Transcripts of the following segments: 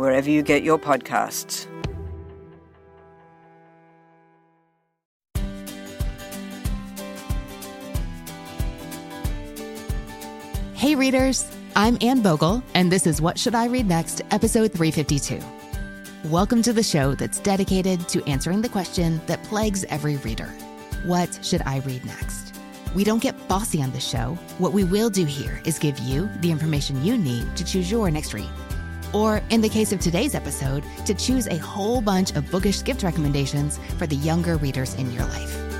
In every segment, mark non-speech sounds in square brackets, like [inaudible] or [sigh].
wherever you get your podcasts. Hey, readers. I'm Anne Bogel, and this is What Should I Read Next, episode 352. Welcome to the show that's dedicated to answering the question that plagues every reader What should I read next? We don't get bossy on this show. What we will do here is give you the information you need to choose your next read. Or, in the case of today's episode, to choose a whole bunch of bookish gift recommendations for the younger readers in your life.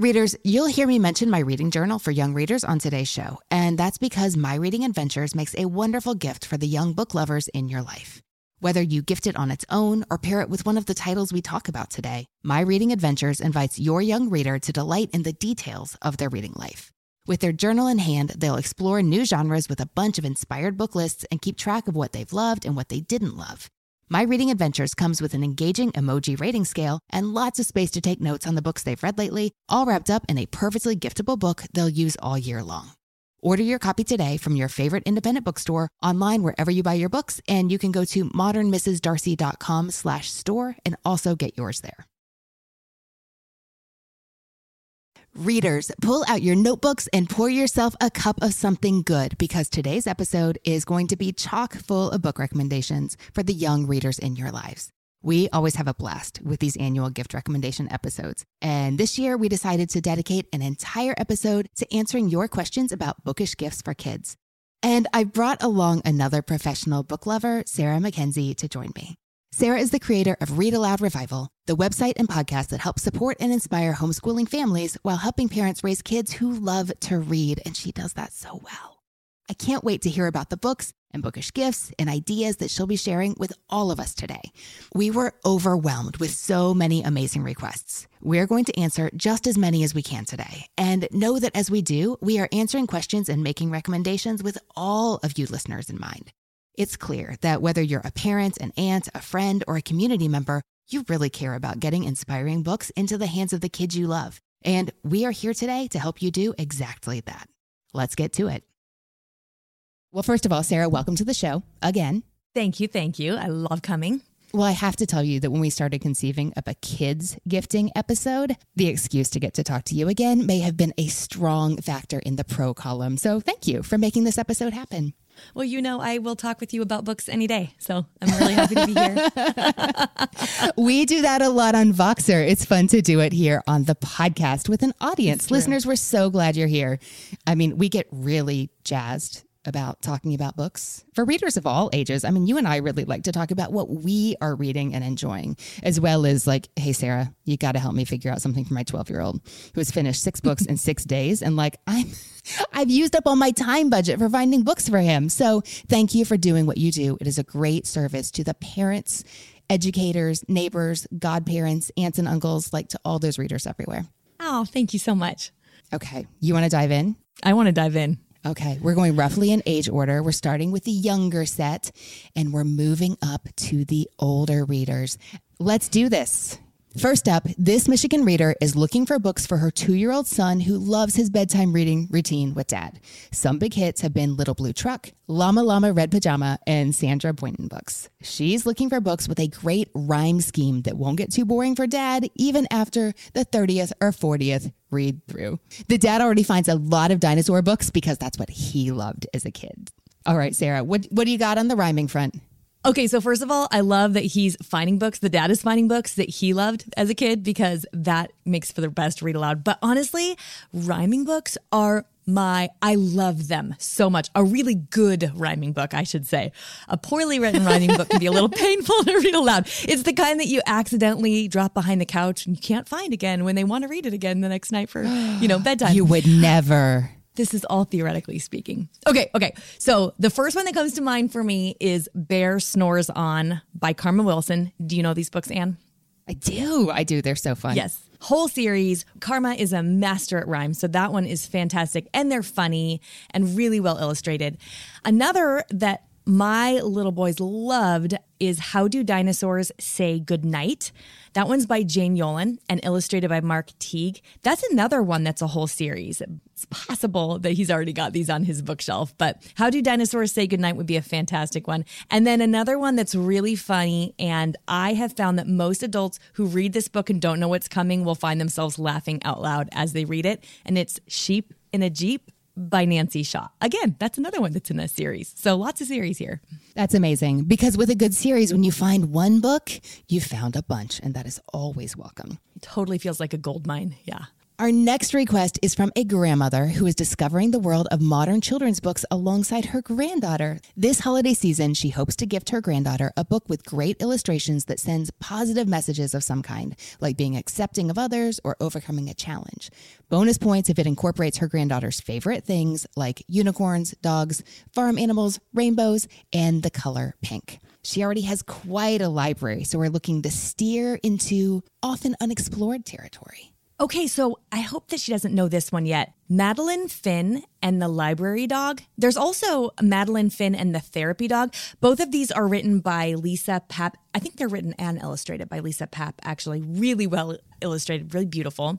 Readers, you'll hear me mention my reading journal for young readers on today's show, and that's because My Reading Adventures makes a wonderful gift for the young book lovers in your life. Whether you gift it on its own or pair it with one of the titles we talk about today, My Reading Adventures invites your young reader to delight in the details of their reading life. With their journal in hand, they'll explore new genres with a bunch of inspired book lists and keep track of what they've loved and what they didn't love. My Reading Adventures comes with an engaging emoji rating scale and lots of space to take notes on the books they've read lately, all wrapped up in a perfectly giftable book they'll use all year long. Order your copy today from your favorite independent bookstore, online wherever you buy your books, and you can go to modernmrsdarcy.com slash store and also get yours there. Readers, pull out your notebooks and pour yourself a cup of something good because today's episode is going to be chock full of book recommendations for the young readers in your lives. We always have a blast with these annual gift recommendation episodes. And this year, we decided to dedicate an entire episode to answering your questions about bookish gifts for kids. And I brought along another professional book lover, Sarah Mackenzie, to join me. Sarah is the creator of Read Aloud Revival, the website and podcast that helps support and inspire homeschooling families while helping parents raise kids who love to read. And she does that so well. I can't wait to hear about the books and bookish gifts and ideas that she'll be sharing with all of us today. We were overwhelmed with so many amazing requests. We're going to answer just as many as we can today. And know that as we do, we are answering questions and making recommendations with all of you listeners in mind. It's clear that whether you're a parent, an aunt, a friend, or a community member, you really care about getting inspiring books into the hands of the kids you love. And we are here today to help you do exactly that. Let's get to it. Well, first of all, Sarah, welcome to the show again. Thank you. Thank you. I love coming. Well, I have to tell you that when we started conceiving of a kids gifting episode, the excuse to get to talk to you again may have been a strong factor in the pro column. So thank you for making this episode happen. Well, you know, I will talk with you about books any day. So I'm really happy to be here. [laughs] [laughs] we do that a lot on Voxer. It's fun to do it here on the podcast with an audience. Listeners, we're so glad you're here. I mean, we get really jazzed about talking about books for readers of all ages. I mean, you and I really like to talk about what we are reading and enjoying, as well as like, hey, Sarah, you got to help me figure out something for my 12 year old who has finished six books in six [laughs] days. And like, I'm, [laughs] I've used up all my time budget for finding books for him. So thank you for doing what you do. It is a great service to the parents, educators, neighbors, godparents, aunts and uncles, like to all those readers everywhere. Oh, thank you so much. Okay. You want to dive in? I want to dive in. Okay, we're going roughly in age order. We're starting with the younger set and we're moving up to the older readers. Let's do this. First up, this Michigan reader is looking for books for her two year old son who loves his bedtime reading routine with dad. Some big hits have been Little Blue Truck, Llama Llama Red Pajama, and Sandra Boynton books. She's looking for books with a great rhyme scheme that won't get too boring for dad even after the 30th or 40th read through. The dad already finds a lot of dinosaur books because that's what he loved as a kid. All right, Sarah, what, what do you got on the rhyming front? Okay, so first of all, I love that he's finding books. The dad is finding books that he loved as a kid because that makes for the best read aloud. But honestly, rhyming books are my I love them so much. A really good rhyming book, I should say. A poorly written rhyming book can be a little [laughs] painful to read aloud. It's the kind that you accidentally drop behind the couch and you can't find again when they want to read it again the next night for, you know, bedtime. [gasps] You would never. This is all theoretically speaking. Okay, okay. So the first one that comes to mind for me is Bear Snores On by Karma Wilson. Do you know these books, Anne? I do. I do. They're so fun. Yes. Whole series. Karma is a master at rhyme. So that one is fantastic. And they're funny and really well illustrated. Another that my little boys loved is How Do Dinosaurs Say Goodnight? That one's by Jane Yolen and illustrated by Mark Teague. That's another one that's a whole series. It's possible that he's already got these on his bookshelf, but How Do Dinosaurs Say Goodnight would be a fantastic one. And then another one that's really funny, and I have found that most adults who read this book and don't know what's coming will find themselves laughing out loud as they read it. And it's Sheep in a Jeep by Nancy Shaw. Again, that's another one that's in this series. So lots of series here. That's amazing because with a good series, when you find one book, you found a bunch, and that is always welcome. It totally feels like a gold mine. Yeah. Our next request is from a grandmother who is discovering the world of modern children's books alongside her granddaughter. This holiday season, she hopes to gift her granddaughter a book with great illustrations that sends positive messages of some kind, like being accepting of others or overcoming a challenge. Bonus points if it incorporates her granddaughter's favorite things like unicorns, dogs, farm animals, rainbows, and the color pink. She already has quite a library, so we're looking to steer into often unexplored territory. Okay, so I hope that she doesn't know this one yet. Madeline Finn and the Library Dog. There's also Madeline Finn and the Therapy Dog. Both of these are written by Lisa Papp. I think they're written and illustrated by Lisa Papp, actually. Really well illustrated, really beautiful.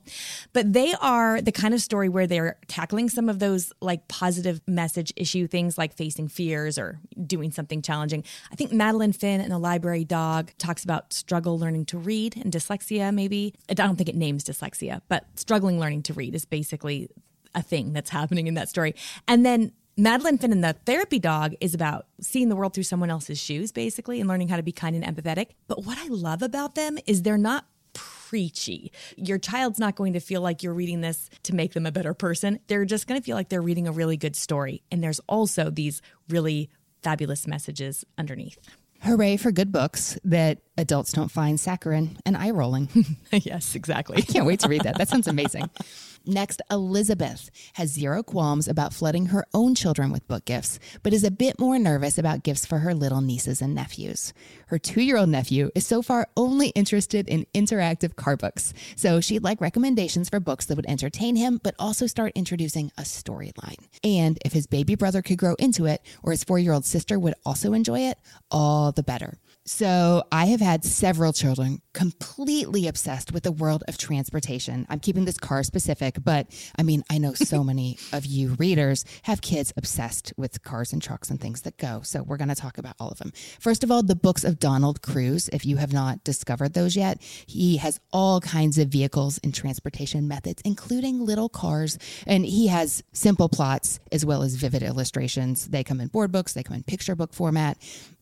But they are the kind of story where they're tackling some of those like positive message issue things like facing fears or doing something challenging. I think Madeline Finn and the Library Dog talks about struggle learning to read and dyslexia, maybe. I don't think it names dyslexia, but struggling learning to read is basically a thing that's happening in that story. And then Madeline Finn and the therapy dog is about seeing the world through someone else's shoes, basically, and learning how to be kind and empathetic. But what I love about them is they're not preachy. Your child's not going to feel like you're reading this to make them a better person. They're just going to feel like they're reading a really good story. And there's also these really fabulous messages underneath. Hooray for good books that adults don't find saccharine and eye rolling. [laughs] yes, exactly. I can't wait to read that. That sounds amazing. [laughs] Next, Elizabeth has zero qualms about flooding her own children with book gifts, but is a bit more nervous about gifts for her little nieces and nephews. Her two year old nephew is so far only interested in interactive car books, so she'd like recommendations for books that would entertain him, but also start introducing a storyline. And if his baby brother could grow into it, or his four year old sister would also enjoy it, all the better. So, I have had several children completely obsessed with the world of transportation. I'm keeping this car specific, but I mean, I know so [laughs] many of you readers have kids obsessed with cars and trucks and things that go. So, we're going to talk about all of them. First of all, the books of Donald Crews. If you have not discovered those yet, he has all kinds of vehicles and transportation methods, including little cars. And he has simple plots as well as vivid illustrations. They come in board books, they come in picture book format.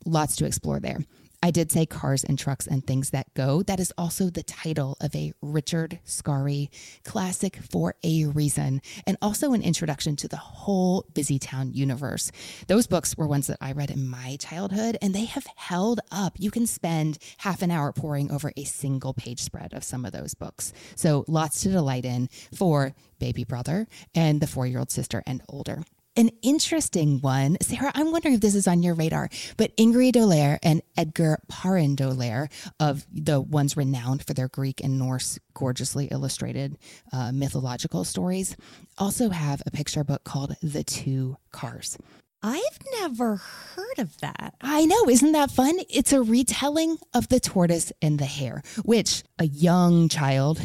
Lots to explore there. I did say cars and trucks and things that go. That is also the title of a Richard Scarry classic for a reason, and also an introduction to the whole Busy Town universe. Those books were ones that I read in my childhood, and they have held up. You can spend half an hour poring over a single page spread of some of those books. So lots to delight in for baby brother and the four year old sister and older. An interesting one, Sarah, I'm wondering if this is on your radar, but Ingrid d'Aulaire and Edgar Parin d'Aulaire, of the ones renowned for their Greek and Norse gorgeously illustrated uh, mythological stories, also have a picture book called The Two Cars. I've never heard of that. I know. Isn't that fun? It's a retelling of The Tortoise and the Hare, which a young child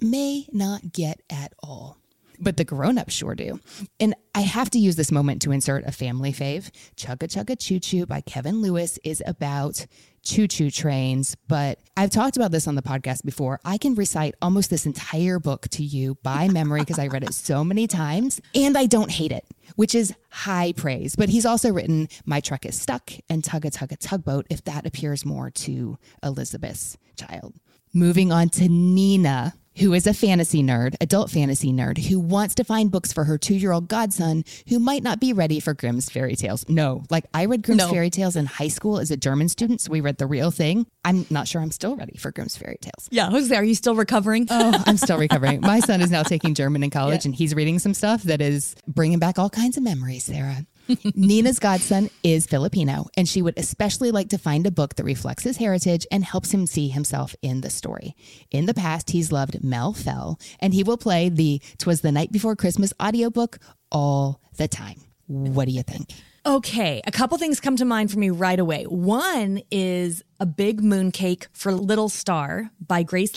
may not get at all. But the grown-ups sure do. And I have to use this moment to insert a family fave. Chugga Chugga Choo Choo by Kevin Lewis is about choo choo trains, but I've talked about this on the podcast before. I can recite almost this entire book to you by [laughs] memory because I read it so many times and I don't hate it, which is high praise. But he's also written My Truck is Stuck and Tugga Tugga Tugboat, if that appears more to Elizabeth's child. Moving on to Nina, who is a fantasy nerd, adult fantasy nerd, who wants to find books for her two year old godson who might not be ready for Grimm's fairy tales. No, like I read Grimm's No. fairy tales in high school as a German student, so we read the real thing. I'm not sure I'm still ready for Grimm's fairy tales. Yeah, who's there? Are you still recovering? Oh, I'm [laughs] still recovering. My son is now taking German in college and he's reading some stuff that is bringing back all kinds of memories, Sarah. [laughs] Nina's godson is Filipino, and she would especially like to find a book that reflects his heritage and helps him see himself in the story. In the past, he's loved Mel Fell, and he will play the Twas the Night Before Christmas audiobook all the time. What do you think? Okay, a couple things come to mind for me right away. One is A Big Mooncake for Little Star by Grace.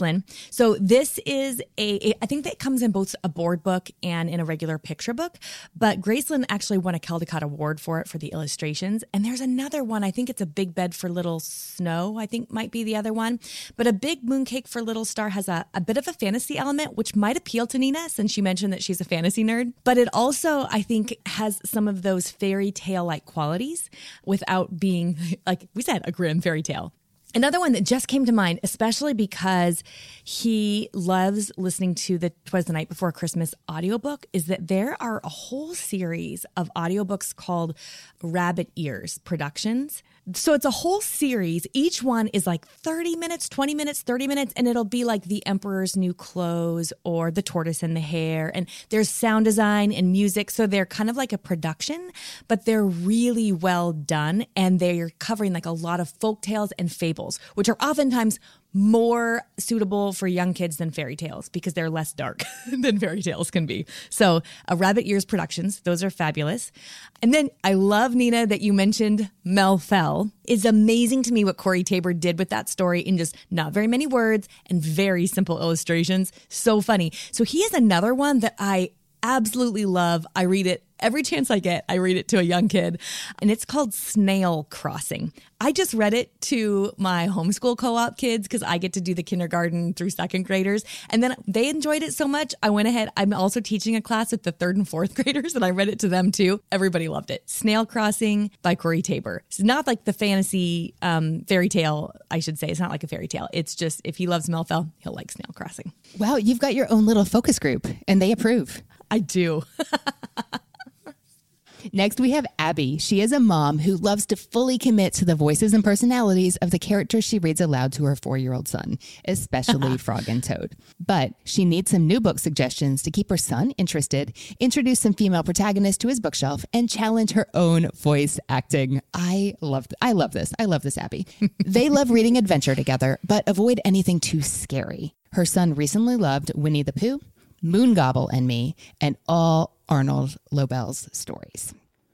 So this is a, I think that comes in both a board book and in a regular picture book, but Grace actually won a Caldecott Award for it for the illustrations. And there's another one, I think it's A Big Bed for Little Snow, I think might be the other one. But A Big Mooncake for Little Star has a, a bit of a fantasy element, which might appeal to Nina since she mentioned that she's a fantasy nerd. But it also, I think, has some of those fairy tale like qualities without being, [laughs] like we said, a grim fairy tale. Another one that just came to mind, especially because he loves listening to the Twas the Night Before Christmas audiobook, is that there are a whole series of audiobooks called Rabbit Ears Productions. So it's a whole series. Each one is like 30 minutes, 20 minutes, 30 minutes, and it'll be like The Emperor's New Clothes or The Tortoise and the Hare. And there's sound design and music. So they're kind of like a production, but they're really well done. And they're covering like a lot of folk tales and fables, which are oftentimes more suitable for young kids than fairy tales because they're less dark [laughs] than fairy tales can be. So, uh, Rabbit Ears Productions, those are fabulous. And then I love, Nina, that you mentioned Mel Fell. It's amazing to me what Corey Tabor did with that story in just not very many words and very simple illustrations. So funny. So, he is another one that I absolutely love. I read it every chance I get. I read it to a young kid, and it's called Snail Crossing. I just read it to my homeschool co op kids because I get to do the kindergarten through second graders. And then they enjoyed it so much, I went ahead. I'm also teaching a class with the third and fourth [laughs] graders, and I read it to them too. Everybody loved it. Snail Crossing by Corey Tabor. It's not like the fantasy um, fairy tale, I should say. It's not like a fairy tale. It's just if he loves Mel Fell, he'll like Snail Crossing. Wow, you've got your own little focus group, and they approve. I do. [laughs] Next, we have Abby. She is a mom who loves to fully commit to the voices and personalities of the characters she reads aloud to her four year old son, especially [laughs] Frog and Toad. But she needs some new book suggestions to keep her son interested, introduce some female protagonists to his bookshelf, and challenge her own voice acting. I love, I love this. I love this, Abby. [laughs] they love reading adventure together, but avoid anything too scary. Her son recently loved Winnie the Pooh, Moongobble and Me, and all Arnold Lobel's stories.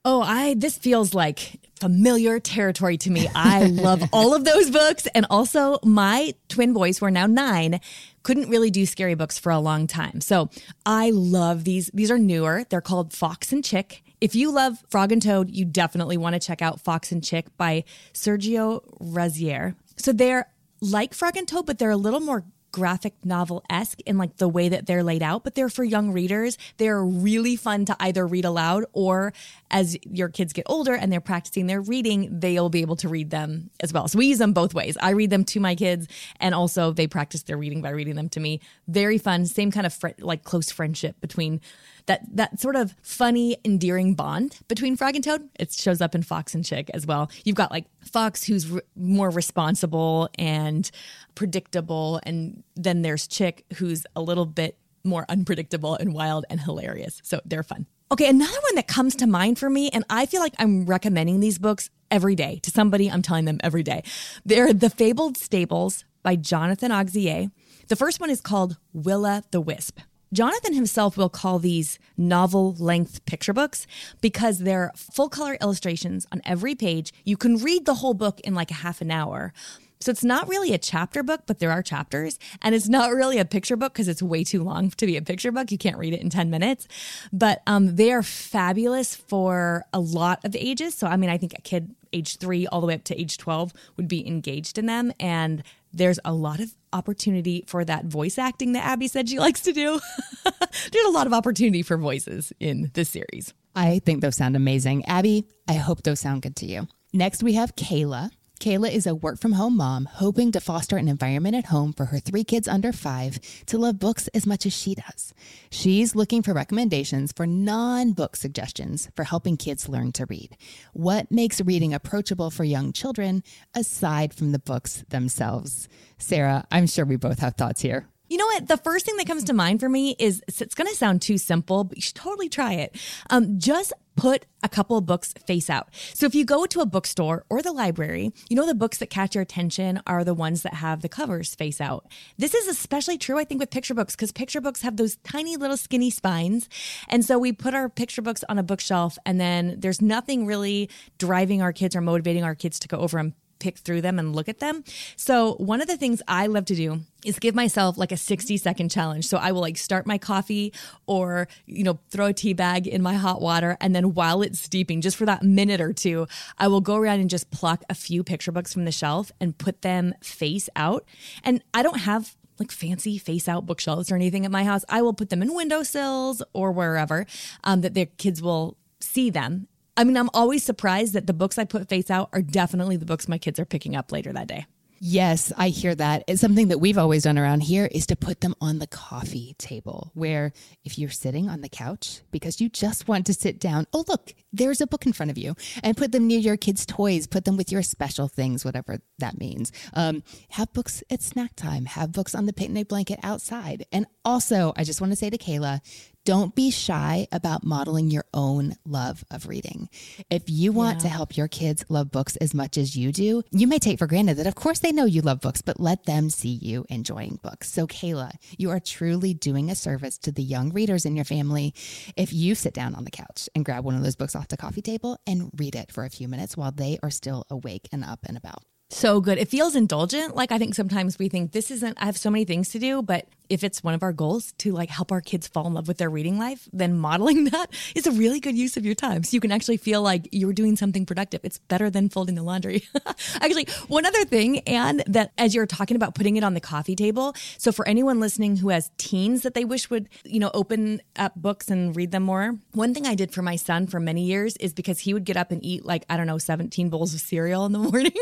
Oh, I this feels like familiar territory to me. I [laughs] love all of those books and also my twin boys who are now 9 couldn't really do scary books for a long time. So, I love these. These are newer. They're called Fox and Chick. If you love Frog and Toad, you definitely want to check out Fox and Chick by Sergio Ruzzier. So, they're like Frog and Toad, but they're a little more graphic novel esque in like the way that they're laid out, but they're for young readers. They're really fun to either read aloud or as your kids get older and they're practicing their reading, they'll be able to read them as well. So we use them both ways. I read them to my kids and also they practice their reading by reading them to me. Very fun, same kind of fr- like close friendship between that that sort of funny, endearing bond between Frog and Toad. It shows up in Fox and Chick as well. You've got like Fox, who's r- more responsible and predictable, and then there's Chick, who's a little bit more unpredictable and wild and hilarious. So they're fun. Okay, another one that comes to mind for me, and I feel like I'm recommending these books every day to somebody. I'm telling them every day. They're The Fabled Stables by Jonathan Auxier. The first one is called Willa the Wisp. Jonathan himself will call these novel length picture books because they're full color illustrations on every page. You can read the whole book in like a half an hour, So it's not really a chapter book, but there are chapters. And it's not really a picture book because it's way too long to be a picture book. You can't read it in 10 minutes. But um, they are fabulous for a lot of ages. So, I mean, I think a kid age three all the way up to age 12 would be engaged in them. And there's a lot of opportunity for that voice acting that Abby said she likes to do. [laughs] there's a lot of opportunity for voices in this series. I think those sound amazing. Abby, I hope those sound good to you. Next, we have Kayla. Kayla is a work from home mom hoping to foster an environment at home for her three kids under five to love books as much as she does. She's looking for recommendations for non book suggestions for helping kids learn to read. What makes reading approachable for young children aside from the books themselves? Sarah, I'm sure we both have thoughts here. You know what? The first thing that comes to mind for me is it's going to sound too simple, but you should totally try it. Um, just put a couple of books face out. So if you go to a bookstore or the library, you know the books that catch your attention are the ones that have the covers face out. This is especially true, I think, with picture books because picture books have those tiny little skinny spines. And so we put our picture books on a bookshelf, and then there's nothing really driving our kids or motivating our kids to go over and pick through them and look at them. So one of the things I love to do is give myself like a 60 second challenge. So I will like start my coffee or, you know, throw a tea bag in my hot water. And then while it's steeping, just for that minute or two, I will go around and just pluck a few picture books from the shelf and put them face out. And I don't have like fancy face out bookshelves or anything at my house. I will put them in windowsills or wherever um, that their kids will see them I mean, I'm always surprised that the books I put face out are definitely the books my kids are picking up later that day. Yes, I hear that. It's something that we've always done around here is to put them on the coffee table where if you're sitting on the couch because you just want to sit down, oh, look, there's a book in front of you and put them near your kids' toys, put them with your special things, whatever that means. Um, have books at snack time, have books on the picnic blanket outside. And also, I just want to say to Kayla, don't be shy about modeling your own love of reading. If you want yeah. to help your kids love books as much as you do, you may take for granted that, of course, they know you love books, but let them see you enjoying books. So, Kayla, you are truly doing a service to the young readers in your family if you sit down on the couch and grab one of those books off the coffee table and read it for a few minutes while they are still awake and up and about. So good. It feels indulgent. Like I think sometimes we think this isn't, I have so many things to do, but if it's one of our goals to like help our kids fall in love with their reading life, then modeling [laughs] that is a really good use of your time. So you can actually feel like you're doing something productive. It's better than folding the laundry. [laughs] actually, one other thing, and that as you're talking about putting it on the coffee table. So for anyone listening who has teens that they wish would, you know, open up books and read them more, one thing I did for my son for many years is because he would get up and eat like, I don't know, 17 bowls of cereal in the [laughs] morning.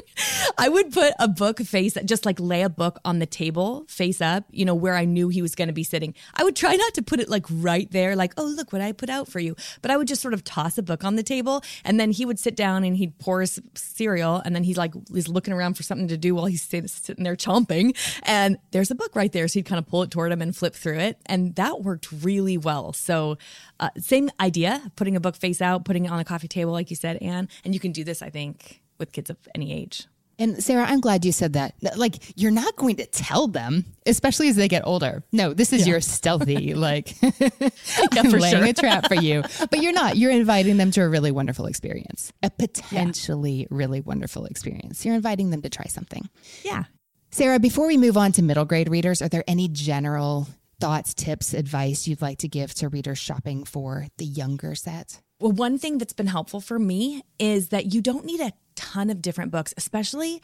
I would put a book face, just like lay a book on the table face up, you know, where I knew he was going to be sitting. I would try not to put it like right there, like, oh, look what I put out for you. But I would just sort of toss a book on the table and then he would sit down and he'd pour his cereal and then he's like, he's looking around for something to do while he's sitting there chomping. And there's a book right there. So he'd kind of pull it toward him and flip through it. And that worked really well. So, uh, same idea, putting a book face out, putting it on a coffee table, like you said, Anne. And you can do this, I think, with kids of any age. And Sarah, I'm glad you said that. Like, you're not going to tell them, especially as they get older. No, this is yeah. your stealthy, [laughs] like, [laughs] yeah, laying sure. a trap for you. But you're not. You're inviting them to a really wonderful experience, a potentially yeah. really wonderful experience. You're inviting them to try something. Yeah. Sarah, before we move on to middle grade readers, are there any general thoughts, tips, advice you'd like to give to readers shopping for the younger set? Well, one thing that's been helpful for me is that you don't need a ton of different books, especially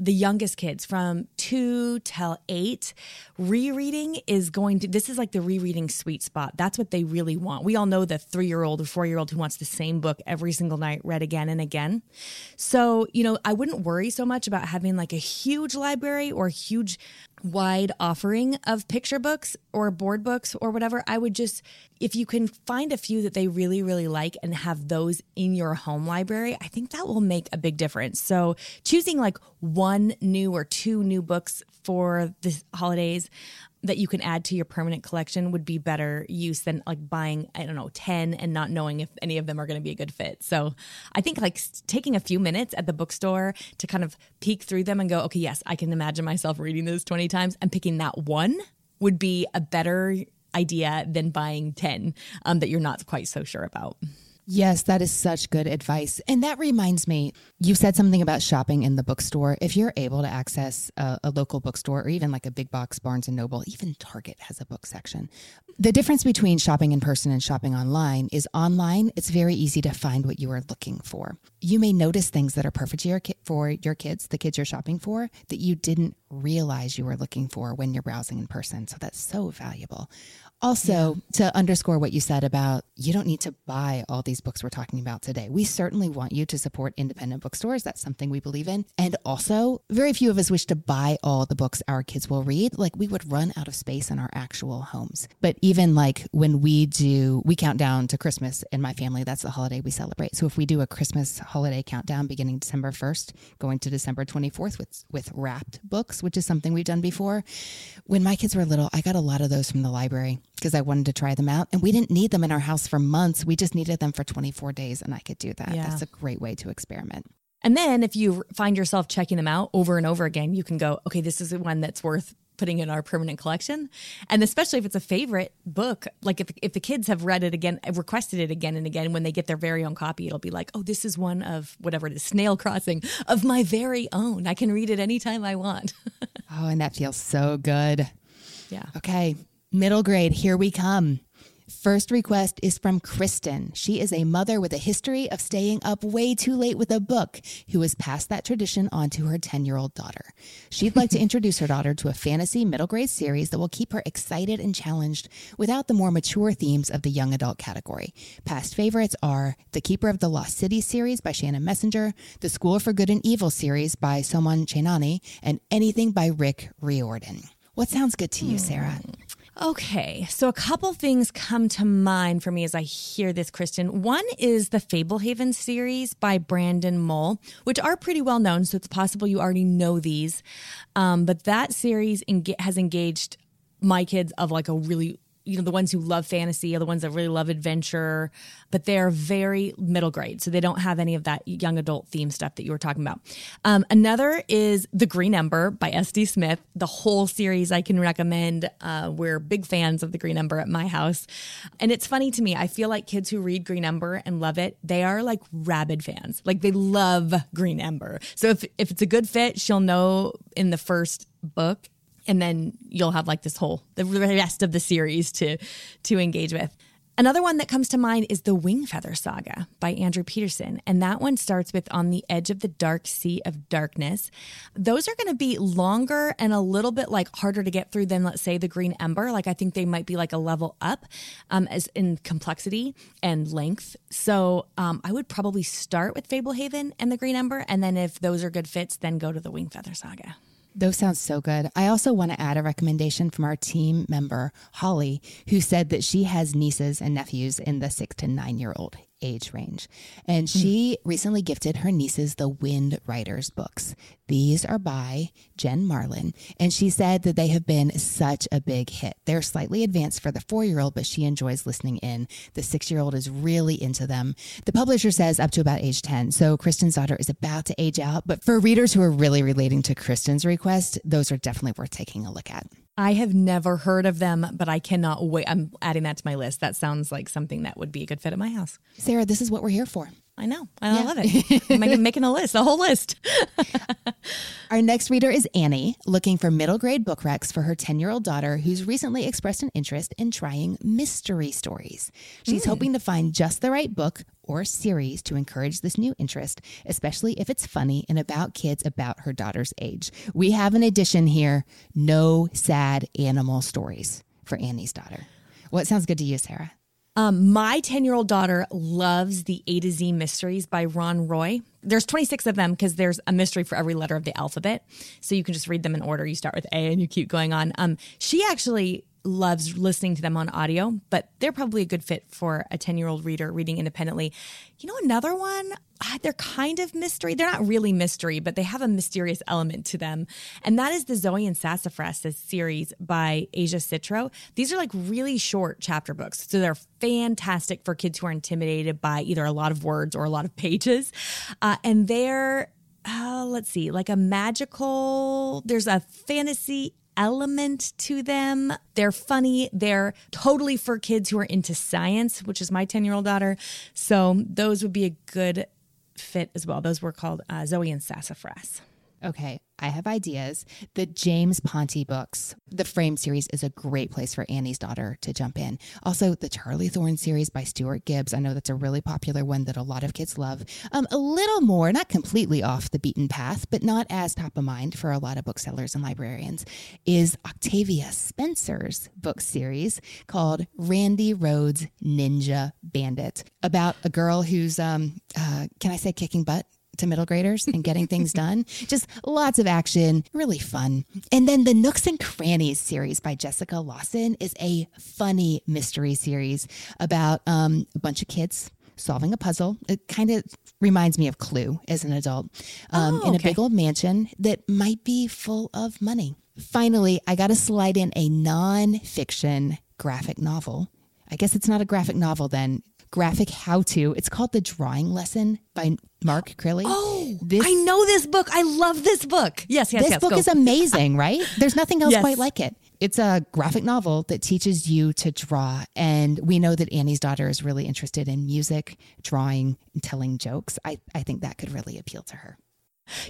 the youngest kids from two till eight, rereading is going to, this is like the rereading sweet spot. That's what they really want. We all know the three year old or four year old who wants the same book every single night read again and again. So, you know, I wouldn't worry so much about having like a huge library or huge wide offering of picture books or board books or whatever, I would just, if you can find a few that they really, really like and have those in your home library, I think that will make a big difference. So choosing like one new or two new books for the holidays that you can add to your permanent collection would be better use than like buying i don't know 10 and not knowing if any of them are going to be a good fit. So i think like taking a few minutes at the bookstore to kind of peek through them and go okay yes i can imagine myself reading this 20 times and picking that one would be a better idea than buying 10 um, that you're not quite so sure about Yes, that is such good advice. And that reminds me, you said something about shopping in the bookstore. If you're able to access a, a, local bookstore or even like a big box Barnes and Noble, even Target has a book section. The difference between shopping in person and shopping online is online, it's very easy to find what you are looking for. You may notice things that are perfect for your kids, the kids you're shopping for, that you didn't realize you were looking for when you're browsing in person. So that's so valuable. Also, yeah. to underscore what you said about you don't need to buy all these books we're talking about today. We certainly want you to support independent bookstores. That's something we believe in. And also, very few of us wish to buy all the books our kids will read. Like we would run out of space in our actual homes. But even like when we do, we count down to Christmas in my family, that's the holiday we celebrate. So if we do a Christmas holiday countdown beginning December 1st, going to December 24th with, with wrapped books, which is something we've done before. When my kids were little, I got a lot of those from the library because I wanted to try them out. And we didn't need them in our house for months. We just needed them for 24 days, and I could do that. Yeah. That's a great way to experiment. And then if you find yourself checking them out over and over again, you can go, okay, this is the one that's worth putting in our permanent collection. And especially if it's a favorite book, like if, if the kids have read it again, requested it again and again, when they get their very own copy, it'll be like, oh, this is one of whatever it is, Snail Crossing of my very own. I can read it anytime I want. [laughs] oh, and that feels so good. Yeah. Okay. Middle grade, here we come. First request is from Kristen. She is a mother with a history of staying up way too late with a book who has passed that tradition on to her 10 year old daughter. She'd like to [laughs] introduce her daughter to a fantasy middle grade series that will keep her excited and challenged without the more mature themes of the young adult category. Past favorites are The Keeper of the Lost City series by Shannon Messenger, The School for Good and Evil series by Soman Chainani, and anything by Rick Riordan. What sounds good to you, Sarah? Hmm. Okay, so a couple things come to mind for me as I hear this, Kristen. One is the Fablehaven series by Brandon Mull, which are pretty well known, so it's possible you already know these. Um, but that series has engaged my kids of like a really you know the ones who love fantasy are the ones that really love adventure but they're very middle grade so they don't have any of that young adult theme stuff that you were talking about. Um, another is the green ember by sd smith the whole series i can recommend. Uh, we're big fans of the green ember at my house. And it's funny to me i feel like kids who read green ember and love it they are like rabid fans. Like they love green ember. So if, if it's a good fit she'll know in the first book and then you'll have like this whole the rest of the series to to engage with. Another one that comes to mind is the Wingfeather Saga by Andrew Peterson. And that one starts with On the Edge of the Dark Sea of Darkness. Those are going to be longer and a little bit like harder to get through than, let's say, the Green Ember. Like, I think they might be like a level up um, as in complexity and length. So um, I would probably start with Fablehaven and the Green Ember. And then if those are good fits, then go to the Wingfeather Saga. Those sound so good. I also want to add a recommendation from our team member, Holly, who said that she has nieces and nephews in the six to nine year old age range. And she mm. recently gifted her nieces the Wind Riders books. These are by Jen Marlin, and she said that they have been such a big hit. They're slightly advanced for the four year old, but she enjoys listening in. The six year old is really into them. The publisher says up to about age 10. So Kristen's daughter is about to age out. But for readers who are really relating to Kristen's request, those are definitely worth taking a look at. I have never heard of them, but I cannot wait. I'm adding that to my list. That sounds like something that would be a good fit at my house. Sarah, this is what we're here for. I know. I yeah. love it. I'm making [laughs] a list, a whole list. [laughs] Our next reader is Annie, looking for middle grade book recs for her 10 year old daughter who's recently expressed an interest in trying mystery stories. She's mm. hoping to find just the right book or series to encourage this new interest, especially if it's funny and about kids about her daughter's age. We have an addition here no sad animal stories for Annie's daughter. What sounds good to you, Sarah? Um, my 10 year old daughter loves the A to Z mysteries by Ron Roy. There's 26 of them because there's a mystery for every letter of the alphabet. So you can just read them in order. You start with A and you keep going on. Um, she actually loves listening to them on audio, but they're probably a good fit for a 10 year old reader reading independently. You know, another one, ah, they're kind of mystery. They're not really mystery, but they have a mysterious element to them. And that is the Zoe and Sassafras series by Asia Citro. These are like really short chapter books. So they're fantastic for kids who are intimidated by either a lot of words or a lot of pages. Uh, and they're uh, let's see, like a magical, there's a fantasy element to them. They're funny. They're totally for kids who are into science, which is my 10 year old daughter. So those would be a good fit as well. Those were called uh, Zoe and Sassafras. Okay, I have ideas. The James Ponti books, the Frame series is a great place for Annie's daughter to jump in. Also, the Charlie Thorne series by Stuart Gibbs. I know that's a really popular one that a lot of kids love. Um, a little more, not completely off the beaten path, but not as top of mind for a lot of booksellers and librarians, is Octavia Spencer's book series called Randi Rhodes Ninja Bandit about a girl who's, um, uh, can I say, kicking butt? To middle graders and getting things [laughs] done. Just lots of action, really fun. And then the Nooks and Crannies series by Jessica Lawson is a funny mystery series about um, a bunch of kids solving a puzzle. It kind of reminds me of Clue as an adult um, oh, in a big old mansion that might be full of money. Finally, I got to slide in a nonfiction graphic novel. I guess it's not a graphic novel then graphic how to. It's called The Drawing Lesson by Mark Crilley. Oh, this, I know this book. I love this book. Yes, yes, this yes. book go. is amazing, [laughs] right? There's nothing else yes. quite like it. It's a graphic novel that teaches you to draw. And we know that Annie's daughter is really interested in music, drawing, and telling jokes. I, I think that could really appeal to her.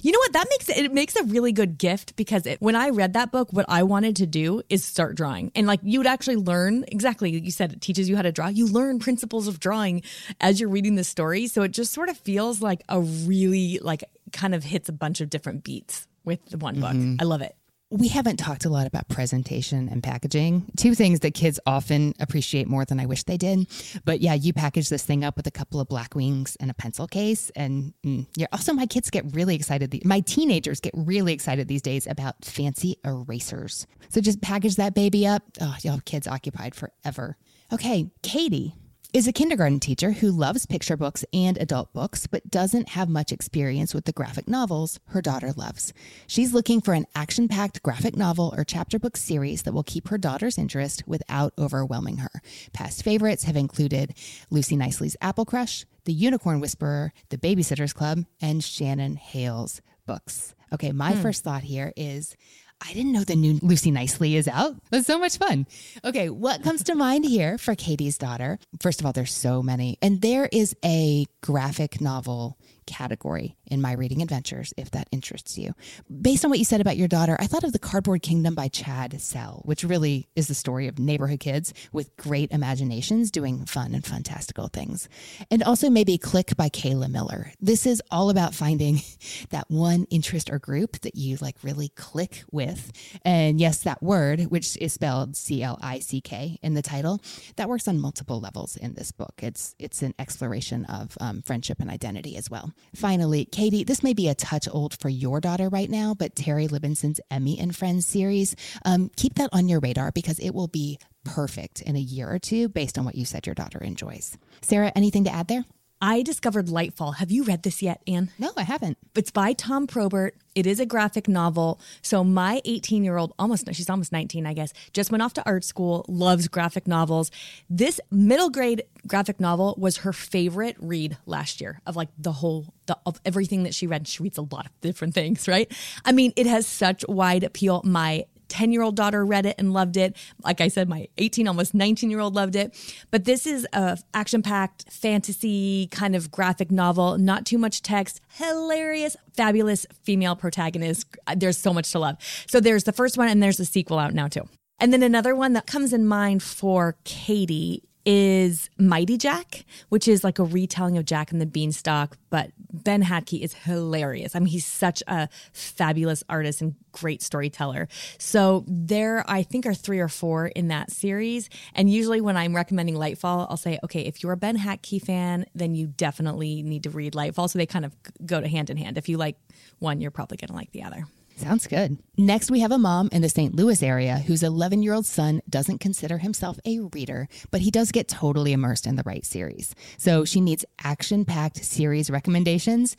You know what? That makes it makes a really good gift because it, when I read that book, what I wanted to do is start drawing. And like you would actually learn exactly, you said it teaches you how to draw. You learn principles of drawing as you're reading the story. So it just sort of feels like a really like kind of hits a bunch of different beats with the one book. Mm-hmm. I love it we haven't talked a lot about presentation and packaging. Two things that kids often appreciate more than I wish they did. But yeah, you package this thing up with a couple of Blackwings and a pencil case. And mm, yeah, also my kids get really excited. My teenagers get really excited these days about fancy erasers. So just package that baby up. Oh, y'all kids occupied forever. Okay, Katie is a kindergarten teacher who loves picture books and adult books, but doesn't have much experience with the graphic novels her daughter loves. She's looking for an action packed graphic novel or chapter book series that will keep her daughter's interest without overwhelming her. Past favorites have included Lucy Knisley's Apple Crush, The Unicorn Whisperer, The Babysitter's Club, and Shannon Hale's books. Okay, my hmm. first thought here is I didn't know the new Lucy Knisley is out. That's so much fun. Okay, what comes to mind here for Katie's daughter? First of all, there's so many. And there is a graphic novel category in my reading adventures, if that interests you. Based on what you said about your daughter, I thought of The Cardboard Kingdom by Chad Sell, which really is the story of neighborhood kids with great imaginations doing fun and fantastical things. And also maybe Click by Kayla Miller. This is all about finding [laughs] that one interest or group that you like really click with. And yes, that word, which is spelled C L I C K in the title, that works on multiple levels in this book. It's it's an exploration of um, friendship and identity as well. Finally, Katie, this may be a touch old for your daughter right now, but Terri Libenson's Emmie and Friends series, um, keep that on your radar because it will be perfect in a year or two based on what you said your daughter enjoys. Sarah, anything to add there? I discovered Lightfall. Have you read this yet, Anne? No, I haven't. It's by Tim Probert. It is a graphic novel. So my 18 year old, almost, she's almost 19, I guess, just went off to art school, loves graphic novels. This middle grade graphic novel was her favorite read last year of like the whole, the, of everything that she read. She reads a lot of different things, right? I mean, it has such wide appeal. My 10 year old daughter read it and loved it. Like I said, my 18, almost 19 year old loved it. But this is a action packed fantasy kind of graphic novel, not too much text, hilarious, fabulous female protagonist. There's so much to love. So there's the first one and there's the sequel out now too. And then another one that comes in mind for Katie is Mighty Jack, which is like a retelling of Jack and the Beanstalk, but Ben Hatke is hilarious. I mean, he's such a fabulous artist and great storyteller. So there, I think, are three or four in that series. And usually when I'm recommending Lightfall, I'll say, okay, if you're a Ben Hatke fan, then you definitely need to read Lightfall. So they kind of go to hand in hand. If you like one, you're probably going to like the other. Sounds good. Next, we have a mom in the St. Louis area whose 11 year old son doesn't consider himself a reader, but he does get totally immersed in the right series. So she needs action packed series recommendations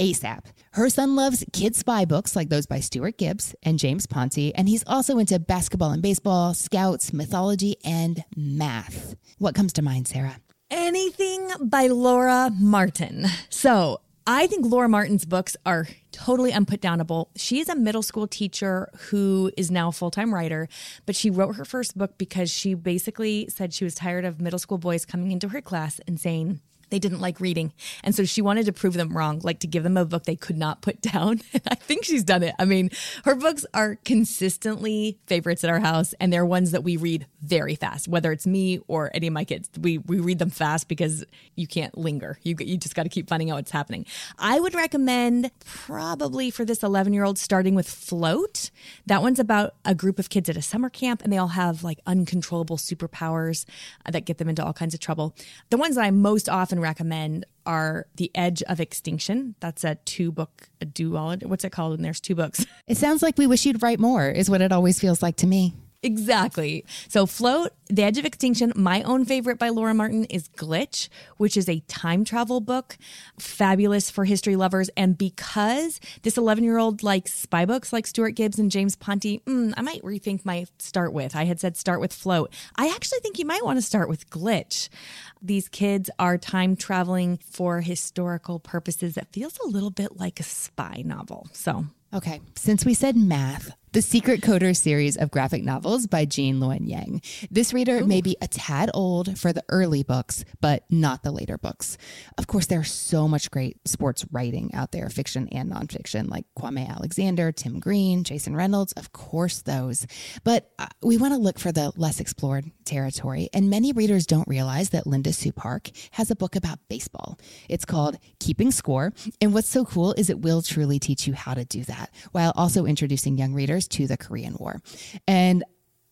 ASAP. Her son loves kid spy books like those by Stuart Gibbs and James Ponti, and he's also into basketball and baseball, scouts, mythology, and math. What comes to mind, Sarah? Anything by Laura Martin. So, I think Laura Martin's books are totally unputdownable. She is a middle school teacher who is now a full time writer, but she wrote her first book because she basically said she was tired of middle school boys coming into her class and saying, they didn't like reading. And so she wanted to prove them wrong, like to give them a book they could not put [laughs] down. And I think she's done it. I mean, her books are consistently favorites at our house, and they're ones that we read very fast, whether it's me or any of my kids. We, we read them fast because you can't linger. You, you just got to keep finding out what's happening. I would recommend probably for this 11 year old starting with Float. That one's about a group of kids at a summer camp, and they all have like uncontrollable superpowers uh, that get them into all kinds of trouble. The ones that I most often recommend are The Edge of Extinction. That's a two book duology. What's it called when there's two books? It sounds like we wish you'd write more, is what it always feels like to me. Exactly. So, Float, The Edge of Extinction. My own favorite by Laura Martin is Glitch, which is a time travel book, fabulous for history lovers. And because this 11 year old likes spy books like Stuart Gibbs and James Ponti, mm, I might rethink my start with. I had said start with Float. I actually think you might want to start with Glitch. These kids are time traveling for historical purposes. That feels a little bit like a spy novel. So, Okay, since we said math, the Secret Coder series of graphic novels by Gene Luen Yang. This reader Ooh. may be a tad old for the early books, but not the later books. Of course, there's so much great sports writing out there, fiction and nonfiction, like Kwame Alexander, Tim Green, Jason Reynolds, of course, those. But uh, we want to look for the less explored territory. And many readers don't realize that Linda Sue Park has a book about baseball. It's called Keeping Score. And what's so cool is it will truly teach you how to do that while also introducing young readers to the Korean War. And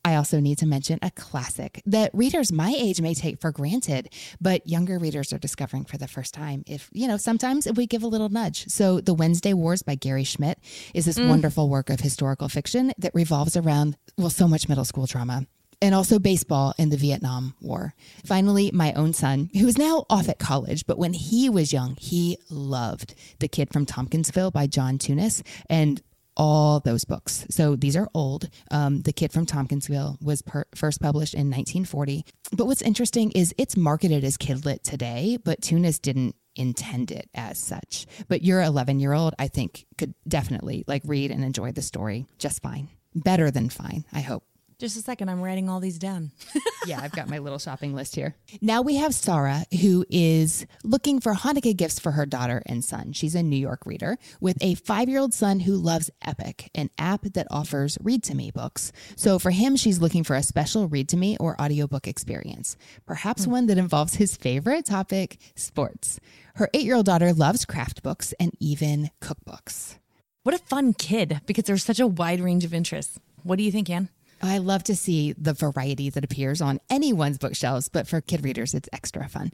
I also need to mention a classic that readers my age may take for granted, but younger readers are discovering for the first time. If, you know, sometimes if we give a little nudge. So, The Wednesday Wars by Gary Schmidt is this mm. wonderful work of historical fiction that revolves around, well, so much middle school drama and also baseball in the Vietnam War. Finally, my own son, who is now off at college, but when he was young, he loved The Kid from Tompkinsville by John Tunis. And all those books. So these are old. Um, the Kid from Tompkinsville was per- first published in 1940. But what's interesting is it's marketed as kidlit today, but Tunis didn't intend it as such. But your 11 year old, I think, could definitely like read and enjoy the story just fine. Better than fine, I hope. Just a second, I'm writing all these down. [laughs] yeah, I've got my little shopping list here. Now we have Sarah, who is looking for Hanukkah gifts for her daughter and son. She's a New York reader with a five year old son who loves Epic, an app that offers read to me books. So for him, she's looking for a special read to me or audiobook experience, perhaps mm. one that involves his favorite topic, sports. Her eight year old daughter loves craft books and even cookbooks. What a fun kid because there's such a wide range of interests. What do you think, Anne? I love to see the variety that appears on anyone's bookshelves, but for kid readers, it's extra fun.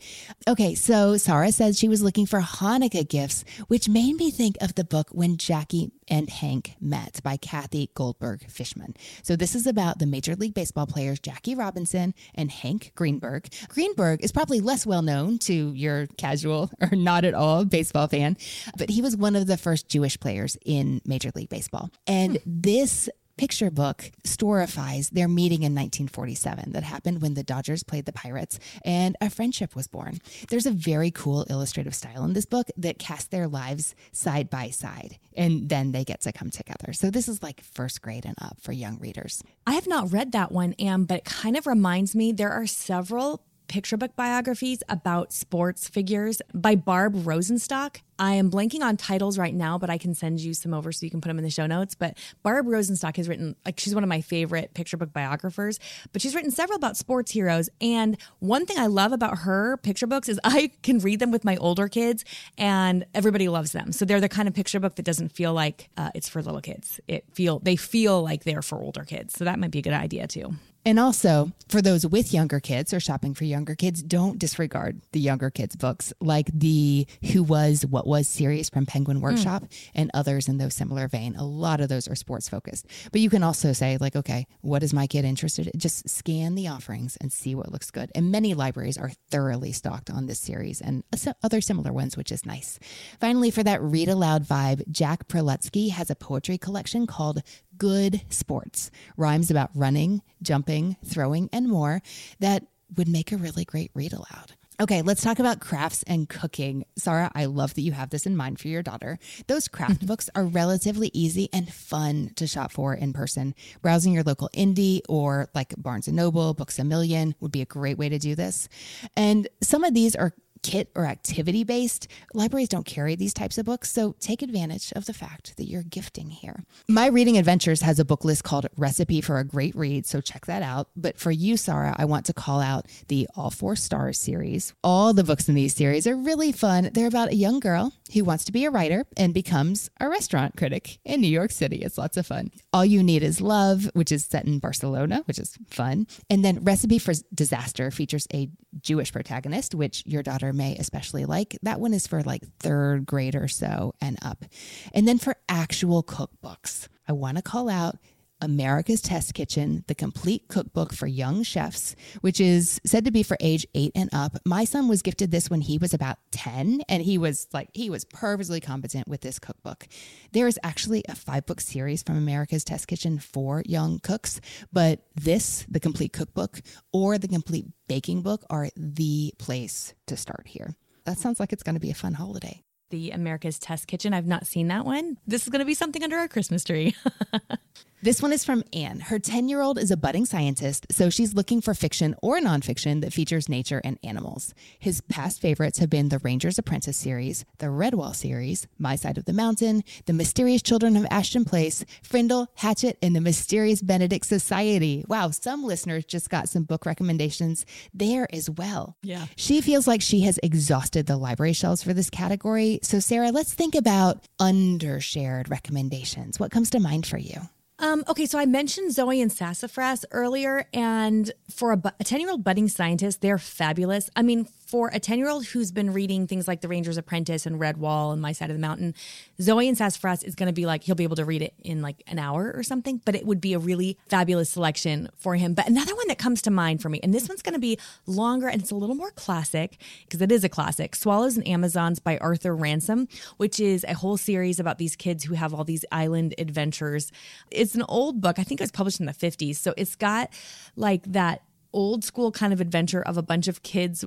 Okay, so Sarah says she was looking for Hanukkah gifts, which made me think of the book When Jackie and Hank Met by Cathy Goldberg Fishman. So this is about the Major League Baseball players Jackie Robinson and Hank Greenberg. Greenberg is probably less well known to your casual or not at all baseball fan, but he was one of the first Jewish players in Major League Baseball. And hmm. this picture book storifies their meeting in 1947 that happened when the Dodgers played the Pirates and a friendship was born. There's a very cool illustrative style in this book that casts their lives side by side and then they get to come together. So this is like first grade and up for young readers. I have not read that one, Anne, but it kind of reminds me there are several picture book biographies about sports figures by Barb Rosenstock. I am blanking on titles right now, but I can send you some over so you can put them in the show notes. But Barb Rosenstock has written, like, she's one of my favorite picture book biographers, but she's written several about sports heroes. And one thing I love about her picture books is I can read them with my older kids and everybody loves them. So they're the kind of picture book that doesn't feel like uh, it's for little kids. It feel, they feel like they're for older kids. So that might be a good idea too. And also, for those with younger kids or shopping for younger kids, don't disregard the younger kids' books like the Who Was, What Was series from Penguin Workshop mm. and others in those similar vein. A lot of those are sports focused. But you can also say, like, okay, what is my kid interested in? Just scan the offerings and see what looks good. And many libraries are thoroughly stocked on this series and other similar ones, which is nice. Finally, for that read aloud vibe, Jack Prelutsky has a poetry collection called good sports, rhymes about running, jumping, throwing, and more that would make a really great read aloud. Okay, let's talk about crafts and cooking. Sarah, I love that you have this in mind for your daughter. Those craft [laughs] books are relatively easy and fun to shop for in person. Browsing your local indie or like Barnes and Noble, Books a Million would be a great way to do this. And some of these are kit or activity based. Libraries don't carry these types of books, so take advantage of the fact that you're gifting here. My Reading Adventures has a book list called Recipe for a Great Read, so check that out. But for you, Sarah, I want to call out the All Four Stars series. All the books in these series are really fun. They're about a young girl who wants to be a writer and becomes a restaurant critic in New York City. It's lots of fun. All You Knead Is Love, which is set in Barcelona, which is fun. And then Recipe for Disaster features a Jewish protagonist, which your daughter may especially like. That one is for like third grade or so and up. And then for actual cookbooks, I want to call out America's Test Kitchen, the complete cookbook for young chefs, which is said to be for age eight and up. My son was gifted this when he was about 10, and he was like, he was perfectly competent with this cookbook. There is actually a five book series from America's Test Kitchen for young cooks, but this, the complete cookbook, or the complete baking book are the place to start here. That sounds like it's going to be a fun holiday. The America's Test Kitchen. I've not seen that one. This is going to be something under our Christmas tree. [laughs] This one is from Anne. Her 10 year old is a budding scientist, so she's looking for fiction or nonfiction that features nature and animals. His past favorites have been the Ranger's Apprentice series, the Redwall series, My Side of the Mountain, The Mysterious Children of Ashton Place, Frindle, Hatchet, and The Mysterious Benedict Society. Wow, some listeners just got some book recommendations there as well. Yeah. She feels like she has exhausted the library shelves for this category. So, Sarah, let's think about undershared recommendations. What comes to mind for you? Um, okay, so I mentioned Zoe and Sassafras earlier, and for a 10 year old budding scientist, they're fabulous. I mean, for a 10 year old who's been reading things like The Ranger's Apprentice and Redwall and My Side of the Mountain, Zoe and Sassafras is going to be like, he'll be able to read it in like an hour or something, but it would be a really fabulous selection for him. But another one that comes to mind for me, and this one's going to be longer and it's a little more classic because it is a classic Swallows and Amazons by Arthur Ransome, which is a whole series about these kids who have all these island adventures. It's an old book. I think it was published in the 50s. So it's got like that old school kind of adventure of a bunch of kids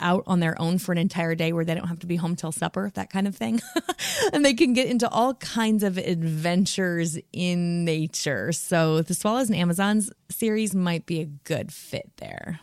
out on their own for an entire day where they don't have to be home till supper, that kind of thing. [laughs] and they can get into all kinds of adventures in nature. So the Swallows and Amazons series might be a good fit there.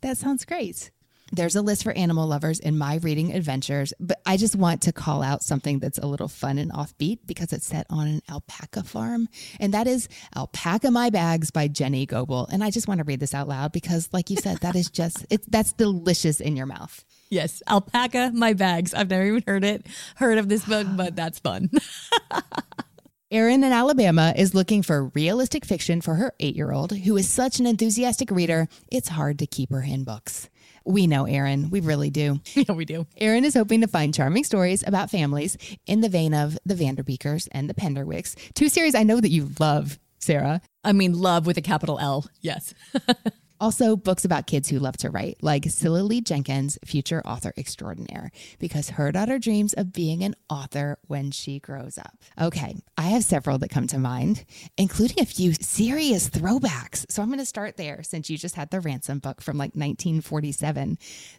That sounds great. There's a list for animal lovers in my reading adventures, but I just want to call out something that's a little fun and offbeat because it's set on an alpaca farm. And that is Alpaca My Bags by Jenny Goebel. And I just want to read this out loud because, like you said, that is just, it's, that's delicious in your mouth. Yes, Alpaca My Bags. I've never even heard it, heard of this book, [sighs] but that's fun. [laughs] Erin in Alabama is looking for realistic fiction for her eight year old, who is such an enthusiastic reader, it's hard to keep her in books. We know Erin. We really do. [laughs] Yeah, we do. Erin is hoping to find charming stories about families in the vein of the Vanderbeekers and the Penderwicks, two series I know that you love, Sarah. I mean, love with a capital L. Yes. [laughs] Also, books about kids who love to write, like Cilla Lee Jenkins, future author extraordinaire, because her daughter dreams of being an author when she grows up. Okay, I have several that come to mind, including a few serious throwbacks. So I'm going to start there since you just had the Ransome book from like 1947,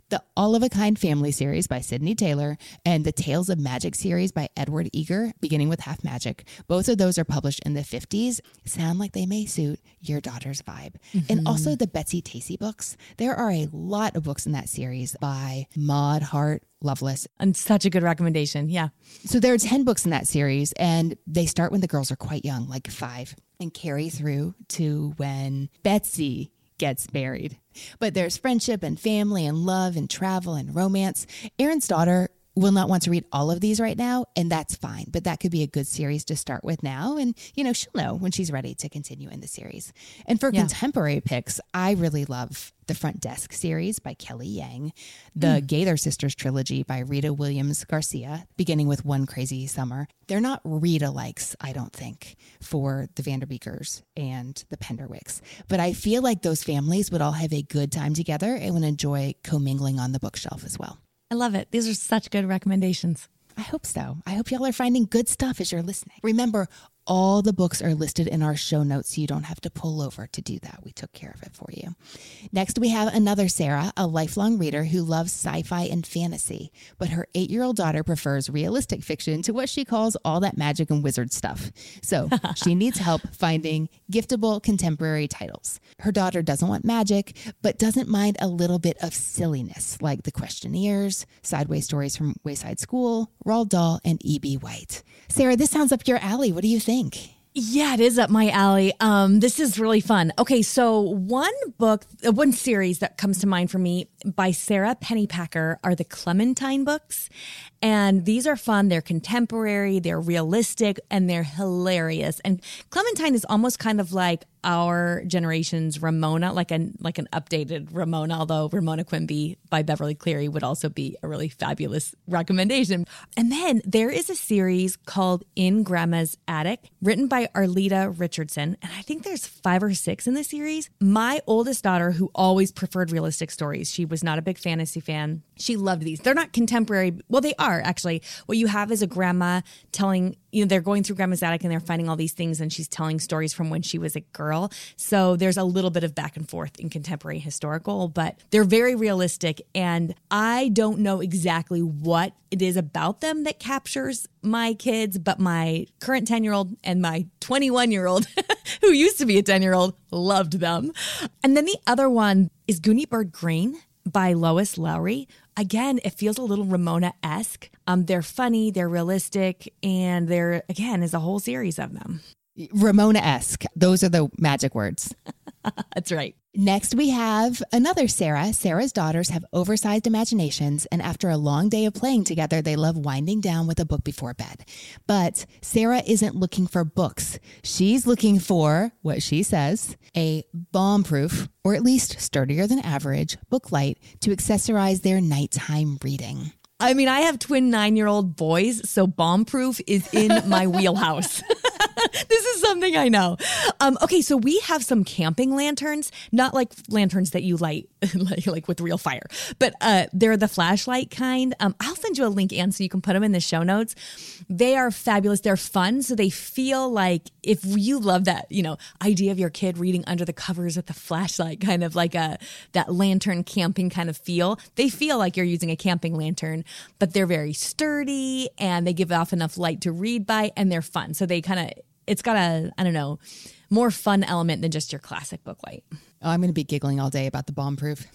the All of a Kind Family series by Sydney Taylor, and the Tales of Magic series by Edward Eager, beginning with Half Magic. Both of those are published in the 50s. Sound like they may suit your daughter's vibe. Mm-hmm. And also the Betsy Tacy books. There are a lot of books in that series by Maud Hart Lovelace. And such a good recommendation. Yeah. So there are 10 books in that series, and they start when the girls are quite young, like five, and carry through to when Betsy gets married. But there's friendship and family and love and travel and romance. Erin's daughter will not want to read all of these right now, and that's fine. But that could be a good series to start with now. And, you know, she'll know when she's ready to continue in the series. And for yeah. contemporary picks, I really love the Front Desk series by Kelly Yang, the mm. Gaither Sisters trilogy by Rita Williams Garcia, beginning with One Crazy Summer. They're not read-alikes, I don't think, for the Vanderbeekers and the Penderwicks. But I feel like those families would all have a good time together and would enjoy commingling on the bookshelf as well. I love it. These are such good recommendations. I hope so. I hope y'all are finding good stuff as you're listening. Remember, all the books are listed in our show notes so you don't have to pull over to do that. We took care of it for you. Next, we have another Sarah, a lifelong reader who loves sci fi and fantasy, but her eight year old daughter prefers realistic fiction to what she calls all that magic and wizard stuff. So [laughs] she needs help finding giftable contemporary titles. Her daughter doesn't want magic, but doesn't mind a little bit of silliness, like The Questioneers, Sideways Stories from Wayside School, Roald Dahl, and E.B. White. Sarah, this sounds up your alley. What do you think? Yeah, it is up my alley. Um, this is really fun. Okay, so one book, uh, one series that comes to mind for me by Sara Pennypacker are the Clementine books. And these are fun. They're contemporary, they're realistic, and they're hilarious. And Clementine is almost kind of like our generation's Ramona, like an like an updated Ramona, although Ramona Quimby by Beverly Cleary would also be a really fabulous recommendation. And then there is a series called In Grandma's Attic, written by Arleta Richardson. And I think there's five or six in the series. My oldest daughter, who always preferred realistic stories, she was not a big fantasy fan. She loved these. They're not contemporary. Well, they are actually. What you have is a grandma telling you know, they're going through grandma's attic and they're finding all these things and she's telling stories from when she was a girl. So there's a little bit of back and forth in contemporary historical, but they're very realistic. And I don't know exactly what it is about them that captures my kids, but my current 10 year old and my 21 year old, [laughs] who used to be a 10 year old, loved them. And then the other one is Gooney Bird Greene by Lois Lowry. Again, it feels a little Ramona esque. Um, they're funny, they're realistic, and there again is a whole series of them. Ramona esque. Those are the magic words. [laughs] [laughs] That's right. Next, we have another Sarah. Sarah's daughters have oversized imaginations, and after a long day of playing together, they love winding down with a book before bed. But Sarah isn't looking for books. She's looking for what she says a bomb proof, or at least sturdier than average, book light to accessorize their nighttime reading. I mean, I have twin nine year old boys, so bomb proof is in my [laughs] wheelhouse. [laughs] this is something I know. Um, okay, so we have some camping lanterns, not like lanterns that you light [laughs] like, like with real fire, but uh, they're the flashlight kind. Um, I'll send you a link, Anne, so you can put them in the show notes. They are fabulous. They're fun, so they feel like if you love that, you know, idea of your kid reading under the covers with the flashlight, kind of like a that lantern camping kind of feel. They feel like you're using a camping lantern, but they're very sturdy and they give off enough light to read by, and they're fun. So they kind of it's got a I don't know more fun element than just your classic book light. Oh, I'm going to be giggling all day about the bomb proof.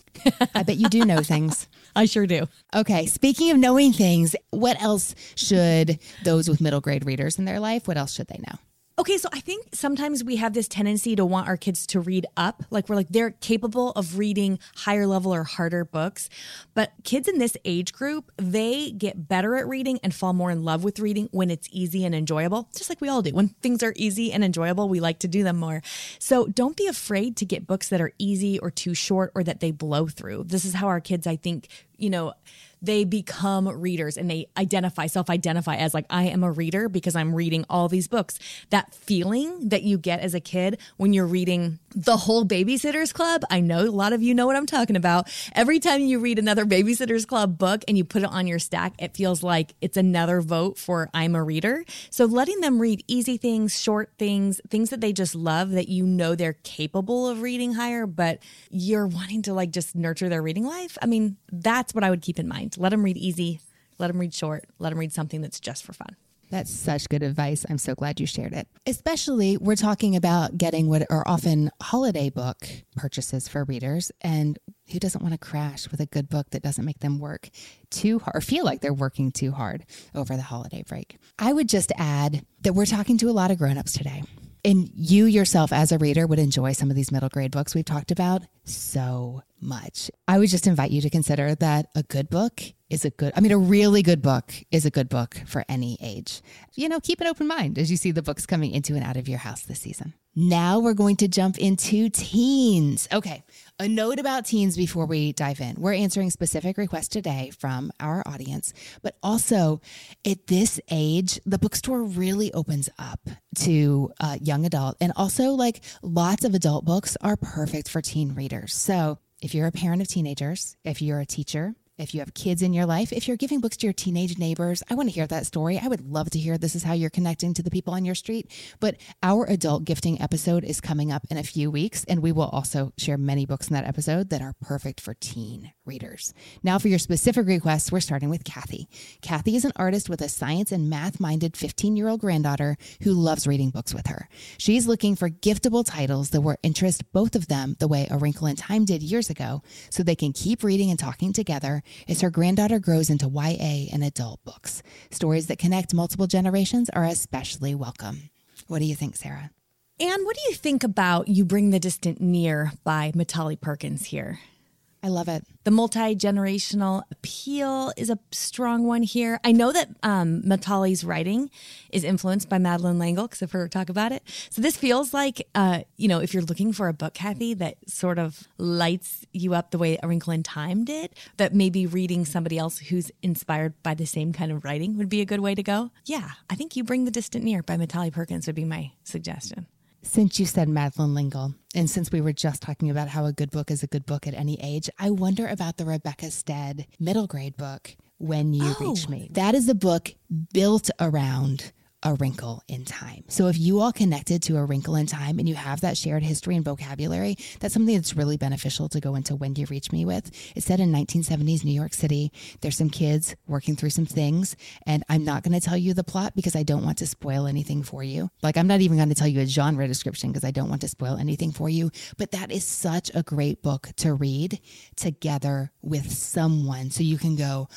I bet you do know [laughs] things. I sure do. Okay. Speaking of knowing things, what else should those with middle grade readers in their life, what else should they know? Okay, so I think sometimes we have this tendency to want our kids to read up. Like we're like, they're capable of reading higher level or harder books. But kids in this age group, they get better at reading and fall more in love with reading when it's easy and enjoyable, just like we all do. When things are easy and enjoyable, we like to do them more. So don't be afraid to get books that are easy or too short or that they blow through. This is how our kids, I think, you know, they become readers and they identify, self identify as like, I am a reader because I'm reading all these books. That feeling that you get as a kid when you're reading the whole Babysitter's Club, I know a lot of you know what I'm talking about. Every time you read another Babysitter's Club book and you put it on your stack, it feels like it's another vote for I'm a reader. So letting them read easy things, short things, things that they just love that you know they're capable of reading higher, but you're wanting to like just nurture their reading life. I mean, that's what I would keep in mind. Let them read easy, let them read short, let them read something that's just for fun. That's such good advice. I'm so glad you shared it. Especially, we're talking about getting what are often holiday book purchases for readers. And who doesn't want to crash with a good book that doesn't make them work too hard or feel like they're working too hard over the holiday break? I would just add that we're talking to a lot of grown-ups today. And you yourself, as a reader, would enjoy some of these middle grade books we've talked about so much. I would just invite you to consider that a good book is a good, I mean, a really good book is a good book for any age. You know, keep an open mind as you see the books coming into and out of your house this season. Now we're going to jump into teens. Okay, a note about teens before we dive in. We're answering specific requests today from our audience, but also at this age, the bookstore really opens up to uh, young adult, and also like lots of adult books are perfect for teen readers. So if you're a parent of teenagers, if you're a teacher, if you have kids in your life, if you're giving books to your teenage neighbors, I want to hear that story. I would love to hear this is how you're connecting to the people on your street. But our adult gifting episode is coming up in a few weeks, and we will also share many books in that episode that are perfect for teen readers. Now, for your specific requests, we're starting with Kathy. Kathy is an artist with a science and math minded 15 year old granddaughter who loves reading books with her. She's looking for giftable titles that will interest both of them the way A Wrinkle in Time did years ago, so they can keep reading and talking together as her granddaughter grows into YA and adult books. Stories that connect multiple generations are especially welcome. What do you think, Sarah? And what do you think about You Bring the Distant Near by Mitali Perkins here? I love it. The multi generational appeal is a strong one here. I know that um, Mitali's writing is influenced by Madeleine L'Engle because I've heard her talk about it. So this feels like, uh, you know, if you're looking for a book, Kathy, that sort of lights you up the way A Wrinkle in Time did, that maybe reading somebody else who's inspired by the same kind of writing would be a good way to go. Yeah, I think You Bring the Distant Near by Mitali Perkins would be my suggestion. Since you said Madeleine L'Engle, and since we were just talking about how a good book is a good book at any age, I wonder about the Rebecca Stead middle grade book, When You Oh. Reach Me. That is a book built around a wrinkle in time. So if you all connected to a wrinkle in time and you have that shared history and vocabulary, that's something that's really beneficial to go into When You Reach Me with. It's set in 1970s New York City. There's some kids working through some things, and I'm not going to tell you the plot because I don't want to spoil anything for you. Like I'm not even going to tell you a genre description because I don't want to spoil anything for you, but that is such a great book to read together with someone so you can go,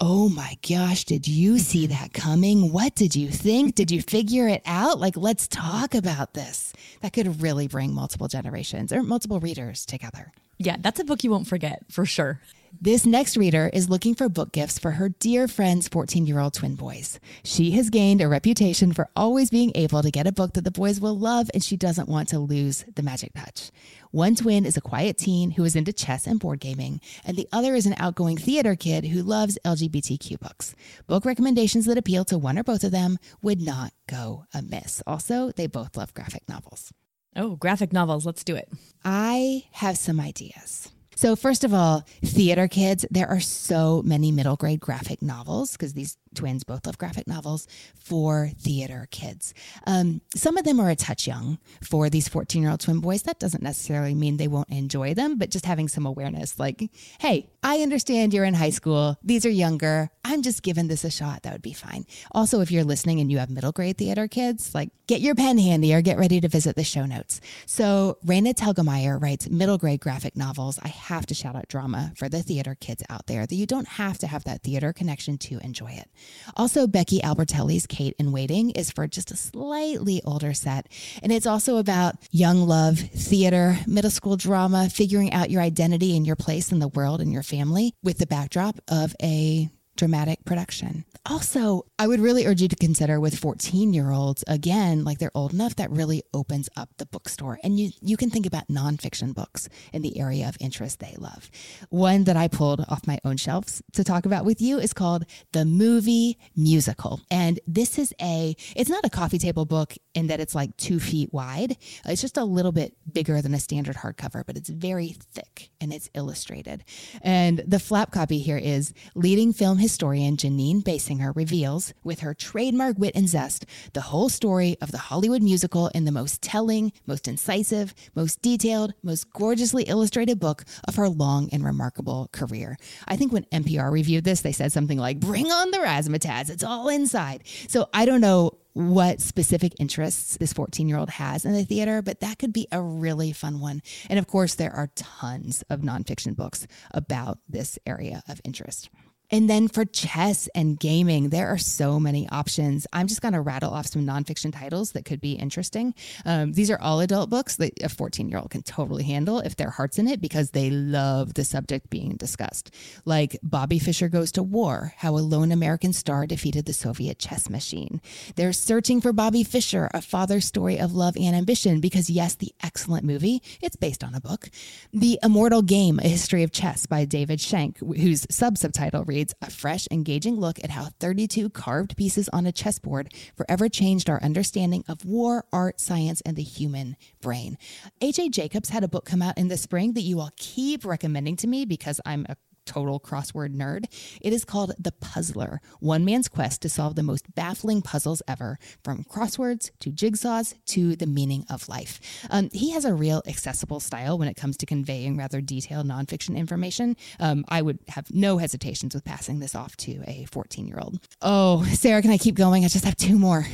Oh my gosh, did you see mm-hmm. that coming? What did you think? Did you figure it out? Like, let's talk about this. That could really bring multiple generations or multiple readers together. Yeah, that's a book you won't forget for sure. This next reader is looking for book gifts for her dear friend's 14 year old twin boys. She has gained a reputation for always being able to get a book that the boys will love, and she doesn't want to lose the magic touch. One twin is a quiet teen who is into chess and board gaming, and the other is an outgoing theater kid who loves LGBTQ books. Book recommendations that appeal to one or both of them would not go amiss. Also, they both love graphic novels. Oh, graphic novels. Let's do it. I have some ideas. So, first of all, theater kids, there are so many middle grade graphic novels because these twins both love graphic novels for theater kids. Um, some of them are a touch young for these 14 year old twin boys. That doesn't necessarily mean they won't enjoy them, but just having some awareness like, hey, I understand you're in high school. These are younger. I'm just giving this a shot. That would be fine. Also, if you're listening and you have middle grade theater kids, like get your pen handy or get ready to visit the show notes. So, Raina Telgemeier writes middle grade graphic novels. I have to shout out drama for the theater kids out there that you don't have to have that theater connection to enjoy it. Also, Becky Albertalli's Kate in Waiting is for just a slightly older set. And it's also about young love, theater, middle school drama, figuring out your identity and your place in the world and your family with the backdrop of a dramatic production. Also, I would really urge you to consider with 14 year olds, again, like they're old enough that really opens up the bookstore. And you, you can think about nonfiction books in the area of interest they love. One that I pulled off my own shelves to talk about with you is called The Movie Musical. And this is a, it's not a coffee table book in that it's like two feet wide. It's just a little bit bigger than a standard hardcover, but it's very thick and it's illustrated. And the flap copy here is leading film historian Jeanine Basinger reveals, with her trademark wit and zest, the whole story of the Hollywood musical in the most telling, most incisive, most detailed, most gorgeously illustrated book of her long and remarkable career. I think when NPR reviewed this, they said something like, Bring on the razzmatazz, it's all inside. So I don't know what specific interests this 14 year old has in the theater, but that could be a really fun one. And of course, there are tons of nonfiction books about this area of interest. And then for chess and gaming, there are so many options. I'm just going to rattle off some nonfiction titles that could be interesting. Um, these are all adult books that a 14 year old can totally handle if their heart's in it because they love the subject being discussed. Like Bobby Fischer Goes to War How a Lone American Star Defeated the Soviet Chess Machine. They're searching for Bobby Fischer, a father's story of love and ambition, because yes, the excellent movie, it's based on a book. The Immortal Game, A History of Chess by David Shenk, whose sub subtitle reads, a fresh, engaging look at how 32 carved pieces on a chessboard forever changed our understanding of war, art, science, and the human brain. AJ Jacobs had a book come out in the spring that you all keep recommending to me because I'm a total crossword nerd. It is called The Puzzler One Man's Quest to Solve the Most Baffling Puzzles Ever, from crosswords to jigsaws to the meaning of life. Um, he has a real accessible style when it comes to conveying rather detailed nonfiction information. Um, I would have no hesitations with passing this off to a 14 year old. Oh, Sarah, can I keep going? I just have two more.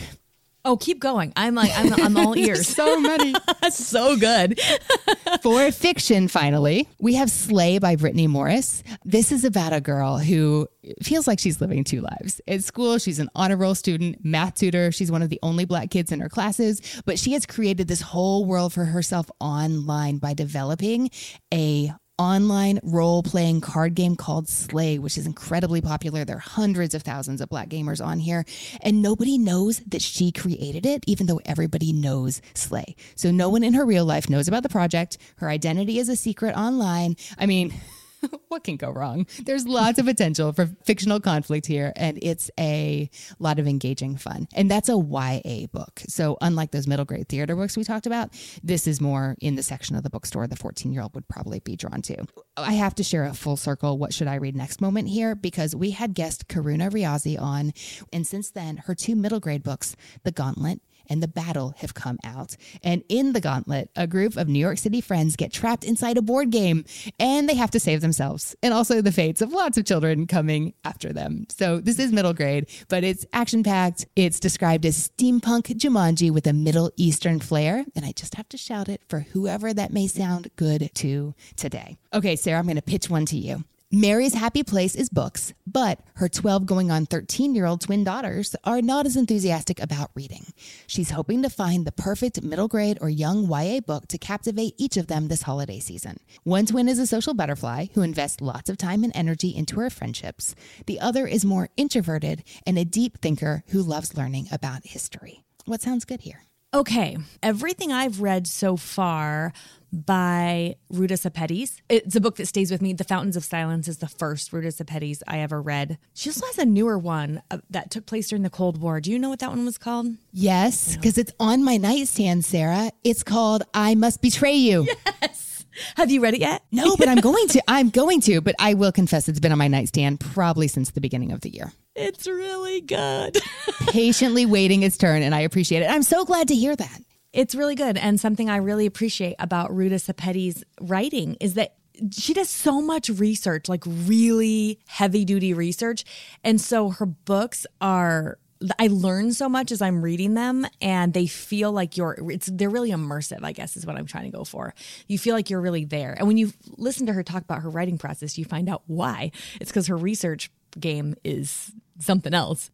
Oh, keep going. I'm like, I'm, I'm all [laughs] ears. so many. [laughs] so good. [laughs] For fiction, finally, we have Slay by Brittney Morris. This is about a girl who feels like she's living two lives. At school, she's an honor roll student, math tutor. She's one of the only black kids in her classes, but she has created this whole world for herself online by developing a online role playing card game called Slay, which is incredibly popular. There are hundreds of thousands of black gamers on here, and nobody knows that she created it, even though everybody knows Slay. So no one in her real life knows about the project. Her identity is a secret online. I mean, [laughs] [laughs] what can go wrong? There's lots of potential for fictional conflict here, and it's a lot of engaging fun. And that's a YA book. So, unlike those middle grade theater books we talked about, this is more in the section of the bookstore the 14 year old would probably be drawn to. I have to share a full circle what should I read next moment here because we had guest Karuna Riazi on, and since then, her two middle grade books, The Gauntlet and The Battle have come out. And in The Gauntlet, a group of New York City friends get trapped inside a board game and they have to save themselves and also the fates of lots of children coming after them. So this is middle grade, but it's action packed. It's described as steampunk Jumanji with a Middle Eastern flair. And I just have to shout it for whoever that may sound good to today. Okay, Sarah, I'm going to pitch one to you. Mary's happy place is books, but her 12 going on 13 year old twin daughters are not as enthusiastic about reading. She's hoping to find the perfect middle grade or young YA book to captivate each of them this holiday season. One twin is a social butterfly who invests lots of time and energy into her friendships. The other is more introverted and a deep thinker who loves learning about history. What sounds good here? Okay, everything I've read so far by Ruta Sepetys. It's a book that stays with me. The Fountains of Silence is the first Ruta Sepetys I ever read. She also has a newer one uh, that took place during the Cold War. Do you know what that one was called? Yes, because it's on my nightstand, Sarah. It's called I Must Betray You. Yes. Have you read it yet? No, but I'm going to. I'm going to, but I will confess it's been on my nightstand probably since the beginning of the year. It's really good. [laughs] Patiently waiting its turn, and I appreciate it. I'm so glad to hear that. It's really good. And something I really appreciate about Ruta Sepetys' writing is that she does so much research, like really heavy duty research. And so her books are I learn so much as I'm reading them and they feel like you're it's they're really immersive, I guess is what I'm trying to go for. You feel like you're really there. And when you listen to her talk about her writing process, you find out why. It's because her research game is something else.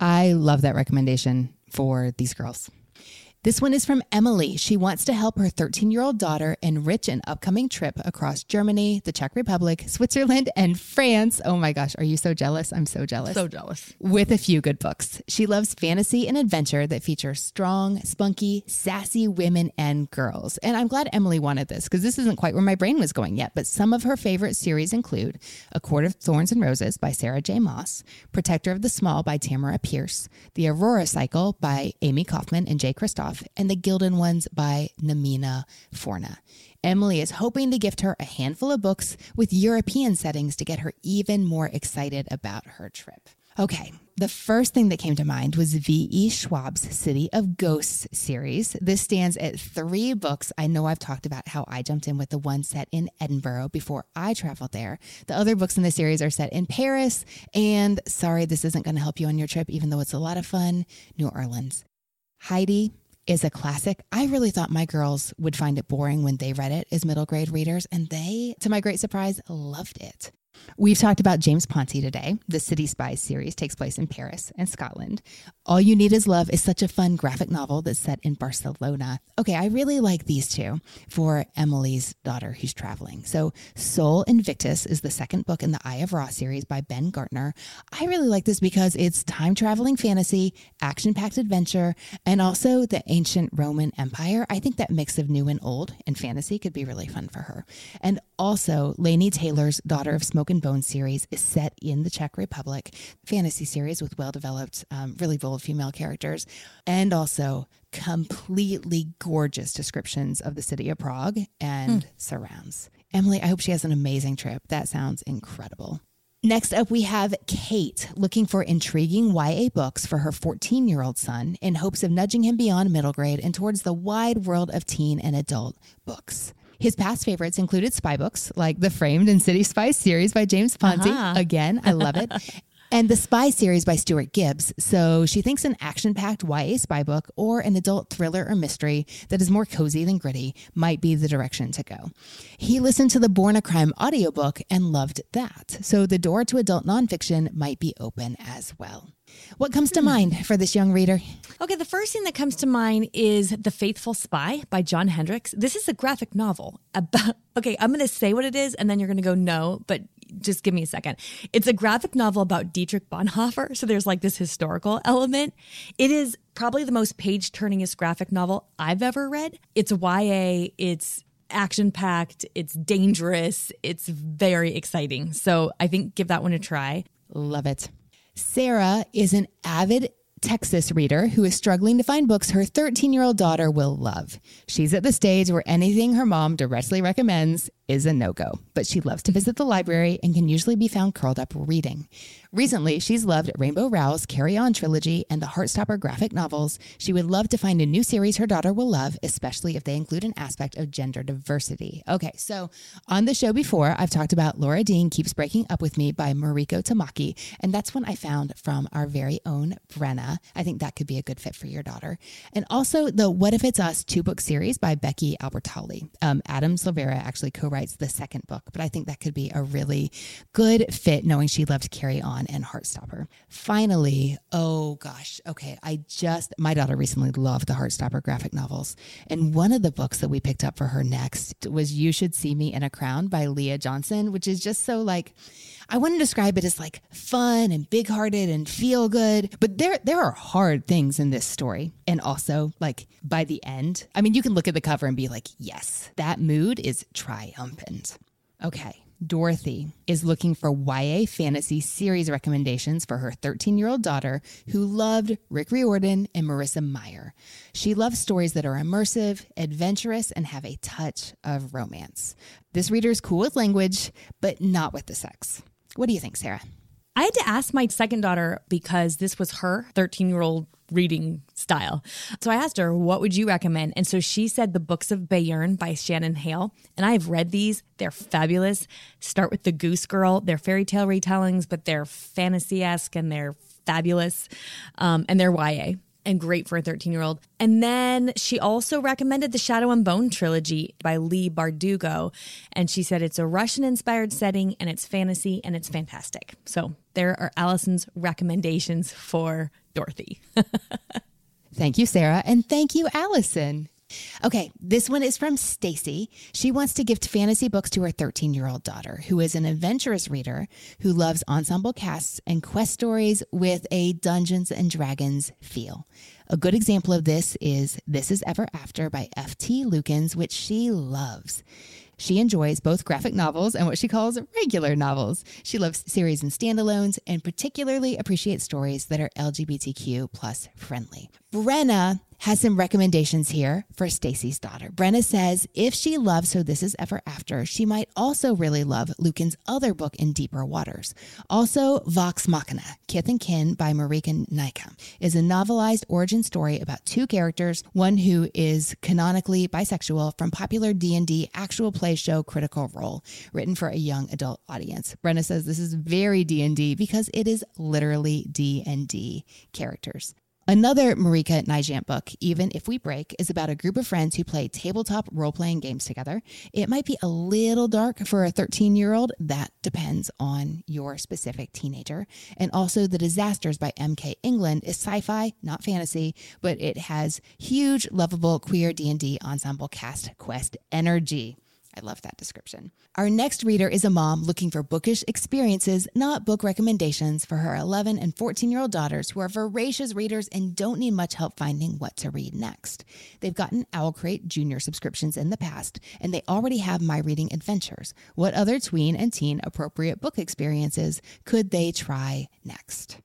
I love that recommendation for these girls. This one is from Emily. She wants to help her 13 year old daughter enrich an upcoming trip across Germany, the Czech Republic, Switzerland, and France. Oh my gosh, are you so jealous? I'm so jealous. So jealous. With a few good books. She loves fantasy and adventure that feature strong, spunky, sassy women and girls. And I'm glad Emily wanted this because this isn't quite where my brain was going yet. But some of her favorite series include A Court of Thorns and Roses by Sarah J. Maas, Protector of the Small by Tamora Pierce, The Aurora Cycle by Amie Kaufman and Jay Kristoff and The Gilded Ones by Namina Forna. Emily is hoping to gift her a handful of books with European settings to get her even more excited about her trip. Okay, the first thing that came to mind was V.E. Schwab's City of Ghosts series. This stands at three books. I know I've talked about how I jumped in with the one set in Edinburgh before I traveled there. The other books in the series are set in Paris, and sorry, this isn't going to help you on your trip, even though it's a lot of fun, New Orleans. Heidi is a classic. I really thought my girls would find it boring when they read it as middle grade readers, and they, to my great surprise, loved it. We've talked about James Ponti today. The City Spies series takes place in Paris and Scotland. All You Knead Is Love is such a fun graphic novel that's set in Barcelona. Okay, I really like these two for Emily's daughter who's traveling. So, Sol Invictus is the second book in the Eye of Ra series by Ben Gartner. I really like this because it's time traveling fantasy, action packed adventure, and also the ancient Roman Empire. I think that mix of new and old and fantasy could be really fun for her. And also, Laini Taylor's Daughter of Smoke and Bone series is set in the Czech Republic, fantasy series with well developed, um, really bold female characters, and also completely gorgeous descriptions of the city of Prague and hmm. surrounds. Emily, I hope she has an amazing trip. That sounds incredible. Next up, we have Kate looking for intriguing YA books for her 14 year old son in hopes of nudging him beyond middle grade and towards the wide world of teen and adult books. His past favorites included spy books like the Framed and City Spy series by James Ponti. Uh-huh. [laughs] Again, I love it. and the Spy series by Stuart Gibbs. So she thinks an action packed YA spy book or an adult thriller or mystery that is more cozy than gritty might be the direction to go. He listened to the Born a Crime audiobook and loved that. So the door to adult nonfiction might be open as well. What comes to mind for this young reader? Okay, the first thing that comes to mind is The Faithful Spy by John Hendrix. This is a graphic novel about, [laughs] okay, I'm going to say what it is and then you're going to go no, but just give me a second. It's a graphic novel about Dietrich Bonhoeffer. So there's like this historical element. It is probably the most page turningest graphic novel I've ever read. It's YA, it's action packed, it's dangerous, it's very exciting. So I think give that one a try. Love it. Sarah is an avid Texas reader who is struggling to find books her 13 year old daughter will love. She's at the stage where anything her mom directly recommends is a no go, but she loves to visit the library and can usually be found curled up reading. Recently, she's loved Rainbow Rowell's Carry On trilogy and the Heartstopper graphic novels. She would love to find a new series her daughter will love, especially if they include an aspect of gender diversity. Okay, so on the show before, I've talked about Laura Dean Keeps Breaking Up With Me by Mariko Tamaki, and that's one I found from our very own Brenna. I think that could be a good fit for your daughter. And also the What If It's Us two book series by Becky Albertalli. Um, Adam Silvera actually co writes the second book, but I think that could be a really good fit knowing she loved Carry On and Heartstopper. Finally, oh gosh, okay, I just, my daughter recently loved the Heartstopper graphic novels. And one of the books that we picked up for her next was You Should See Me in a Crown by Leah Johnson, which is just so like, I want to describe it as like fun and big hearted and feel good, but there there are hard things in this story. And also like by the end, I mean you can look at the cover and be like, yes, that mood is triumphant. Okay. Dorothy is looking for YA fantasy series recommendations for her 13 year old daughter who loved Rick Riordan and Marissa Meyer. She loves stories that are immersive, adventurous, and have a touch of romance. This reader is cool with language, but not with the sex. What do you think, Sarah? I had to ask my second daughter because this was her 13 year old reading style. So I asked her, what would you recommend? And so she said the books of Bayern by Shannon Hale. And I've read these. They're fabulous. Start with The Goose Girl. They're fairy tale retellings, but they're fantasy esque and they're fabulous. Um, and they're YA and great for a 13 year old. And then she also recommended the Shadow and Bone trilogy by Leigh Bardugo. And she said it's a Russian inspired setting and it's fantasy and it's fantastic. So there are Allison's recommendations for Dorothy. [laughs] thank you, Sarah. And thank you, Allison. Okay, this one is from Stacy. She wants to gift fantasy books to her 13 year old daughter, who is an adventurous reader who loves ensemble casts and quest stories with a Dungeons and Dragons feel. A good example of this is This Is Ever After by F.T. Lukens, which she loves. She enjoys both graphic novels and what she calls regular novels. She loves series and standalones and particularly appreciates stories that are LGBTQ plus friendly. Brenna has some recommendations here for Stacy's daughter. Brenna says if she loves So This Is Ever After, she might also really love Lukens' other book in Deeper Waters. Also, Vox Machina, Kith and Kin by Marika Nijkamp, is a novelized origin story about two characters, one who is canonically bisexual from popular D&D actual play show Critical Role, written for a young adult audience. Brenna says this is very D&D because it is literally D&D characters. Another Marika Nijkamp book, Even If We Break, is about a group of friends who play tabletop role playing games together. It might be a little dark for a 13 year old. That depends on your specific teenager. And also, The Disasters by M.K. England is sci fi, not fantasy, but it has huge, lovable queer D&D ensemble cast quest energy. I love that description. Our next reader is a mom looking for bookish experiences, not book recommendations, for her 11 and 14 year old daughters who are voracious readers and don't need much help finding what to read next. They've gotten OwlCrate Junior subscriptions in the past, and they already have My Reading Adventures. What other tween and teen appropriate book experiences could they try next?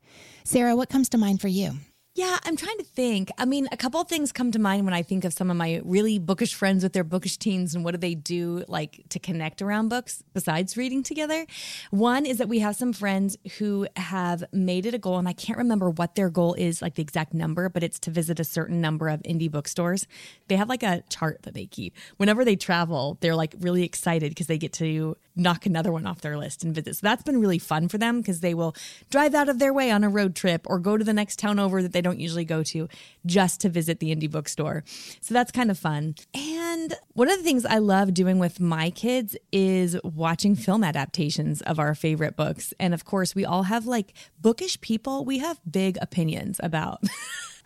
Sarah, what comes to mind for you? Yeah, I'm trying to think. I mean, a couple of things come to mind when I think of some of my really bookish friends with their bookish teens and what do they do like to connect around books besides reading together. One is that we have some friends who have made it a goal, and I can't remember what their goal is, like the exact number, but it's to visit a certain number of indie bookstores. They have like a chart that they keep. Whenever they travel, they're like really excited because they get to knock another one off their list and visit. So that's been really fun for them because they will drive out of their way on a road trip or go to the next town over that they don't usually go to just to visit the indie bookstore. So that's kind of fun. And one of the things I love doing with my kids is watching film adaptations of our favorite books. And of course, we all have like bookish people, we have big opinions about. [laughs]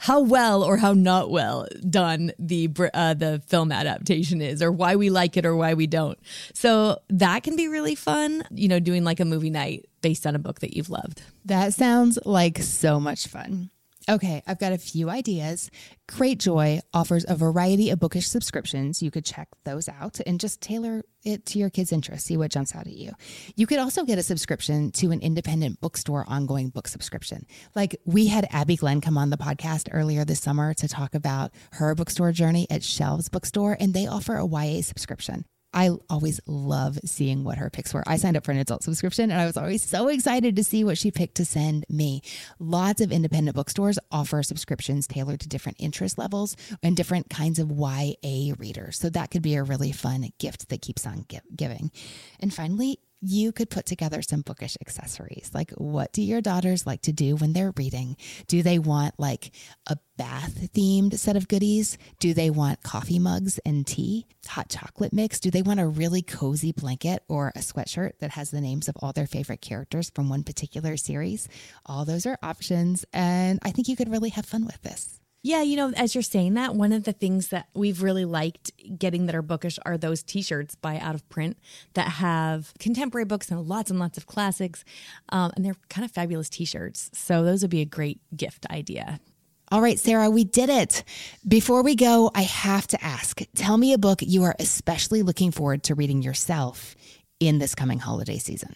how well or how not well done the uh, the film adaptation is, or why we like it or why we don't. So that can be really fun. You know, doing like a movie night based on a book that you've loved. That sounds like so much fun. Okay, I've got a few ideas. Great Joy offers a variety of bookish subscriptions. You could check those out and just tailor it to your kids' interests, see what jumps out at you. You could also get a subscription to an independent bookstore ongoing book subscription. Like we had Abby Glenn come on the podcast earlier this summer to talk about her bookstore journey at Shelves Bookstore, and they offer a YA subscription. I always love seeing what her picks were. I signed up for an adult subscription and I was always so excited to see what she picked to send me. Lots of independent bookstores offer subscriptions tailored to different interest levels and different kinds of YA readers. So that could be a really fun gift that keeps on giving. And finally, you could put together some bookish accessories. Like, what do your daughters like to do when they're reading? Do they want like a bath themed set of goodies? Do they want coffee mugs and tea, hot chocolate mix? Do they want a really cozy blanket or a sweatshirt that has the names of all their favorite characters from one particular series? All those are options. And I think you could really have fun with this. Yeah, you know, as you're saying that, one of the things that we've really liked getting that are bookish are those t shirts by Out of Print that have contemporary books and lots and lots of classics. Um, and they're kind of fabulous t shirts. So those would be a great gift idea. All right, Sarah, we did it. Before we go, I have to ask tell me a book you are especially looking forward to reading yourself in this coming holiday season.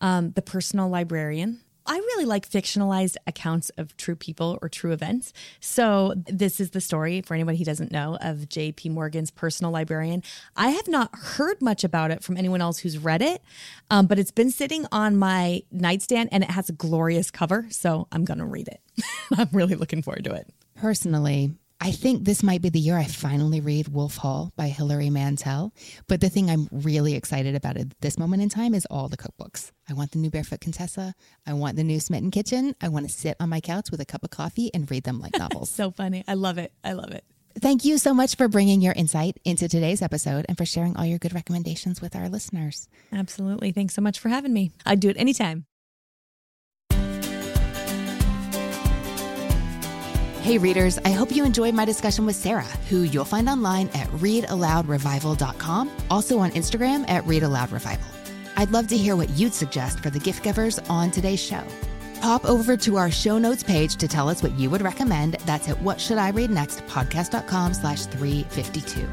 Um, the Personal Librarian I really like fictionalized accounts of true people or true events. So, this is the story, for anybody who doesn't know, of J.P. Morgan's personal librarian. I have not heard much about it from anyone else who's read it, um, but it's been sitting on my nightstand and it has a glorious cover. So, I'm going to read it. [laughs] I'm really looking forward to it. Personally, I think this might be the year I finally read Wolf Hall by Hilary Mantel. But the thing I'm really excited about at this moment in time is all the cookbooks. I want the new Barefoot Contessa. I want the new Smitten Kitchen. I want to sit on my couch with a cup of coffee and read them like [laughs] novels. so funny. I love it. I love it. Thank you so much for bringing your insight into today's episode and for sharing all your good recommendations with our listeners. Absolutely. Thanks so much for having me. I'd do it anytime. Hey, readers, I hope you enjoyed my discussion with Sarah, who you'll find online at readaloudrevival.com, also on Instagram at readaloudrevival. I'd love to hear what you'd suggest for the gift givers on today's show. Pop over to our show notes page to tell us what you would recommend. That's at what should I read next podcast.com slash 352.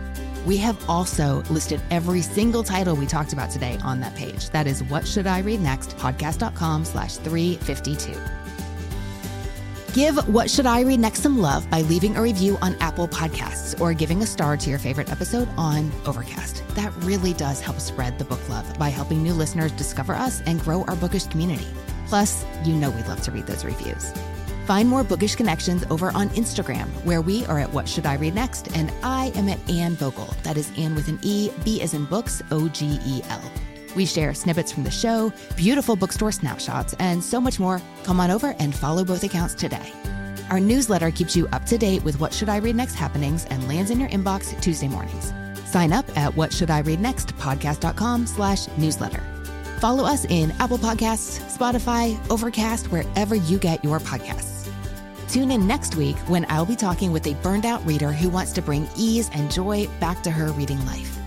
We have also listed every single title we talked about today on that page. That is what should I read next podcast.com slash 352. Give What Should I Read Next some love by leaving a review on Apple Podcasts or giving a star to your favorite episode on Overcast. That really does help spread the book love by helping new listeners discover us and grow our bookish community. Plus, you know we'd love to read those reviews. Find more bookish connections over on Instagram, where we are at What Should I Read Next, and I am at Anne Bogel. That is Anne with an E, B as in books, O G E L. We share snippets from the show, beautiful bookstore snapshots, and so much more. Come on over and follow both accounts today. Our newsletter keeps you up to date with what should I read next happenings and lands in your inbox Tuesday mornings. Sign up at what should I read next podcast.com slash newsletter. Follow us in Apple Podcasts, Spotify, Overcast, wherever you get your podcasts. Tune in next week when I'll be talking with a burned out reader who wants to bring ease and joy back to her reading life.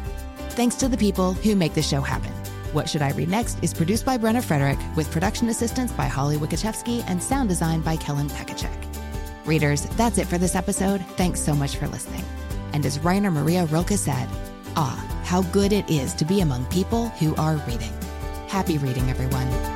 Thanks to the people who make the show happen. What Should I Read Next is produced by Brenna Frederick with production assistance by Holly Wielkoszewski and sound design by Kellen Pekacek. Readers, that's it for this episode. Thanks so much for listening. And as Rainer Maria Rilke said, ah, how good it is to be among people who are reading. Happy reading, everyone.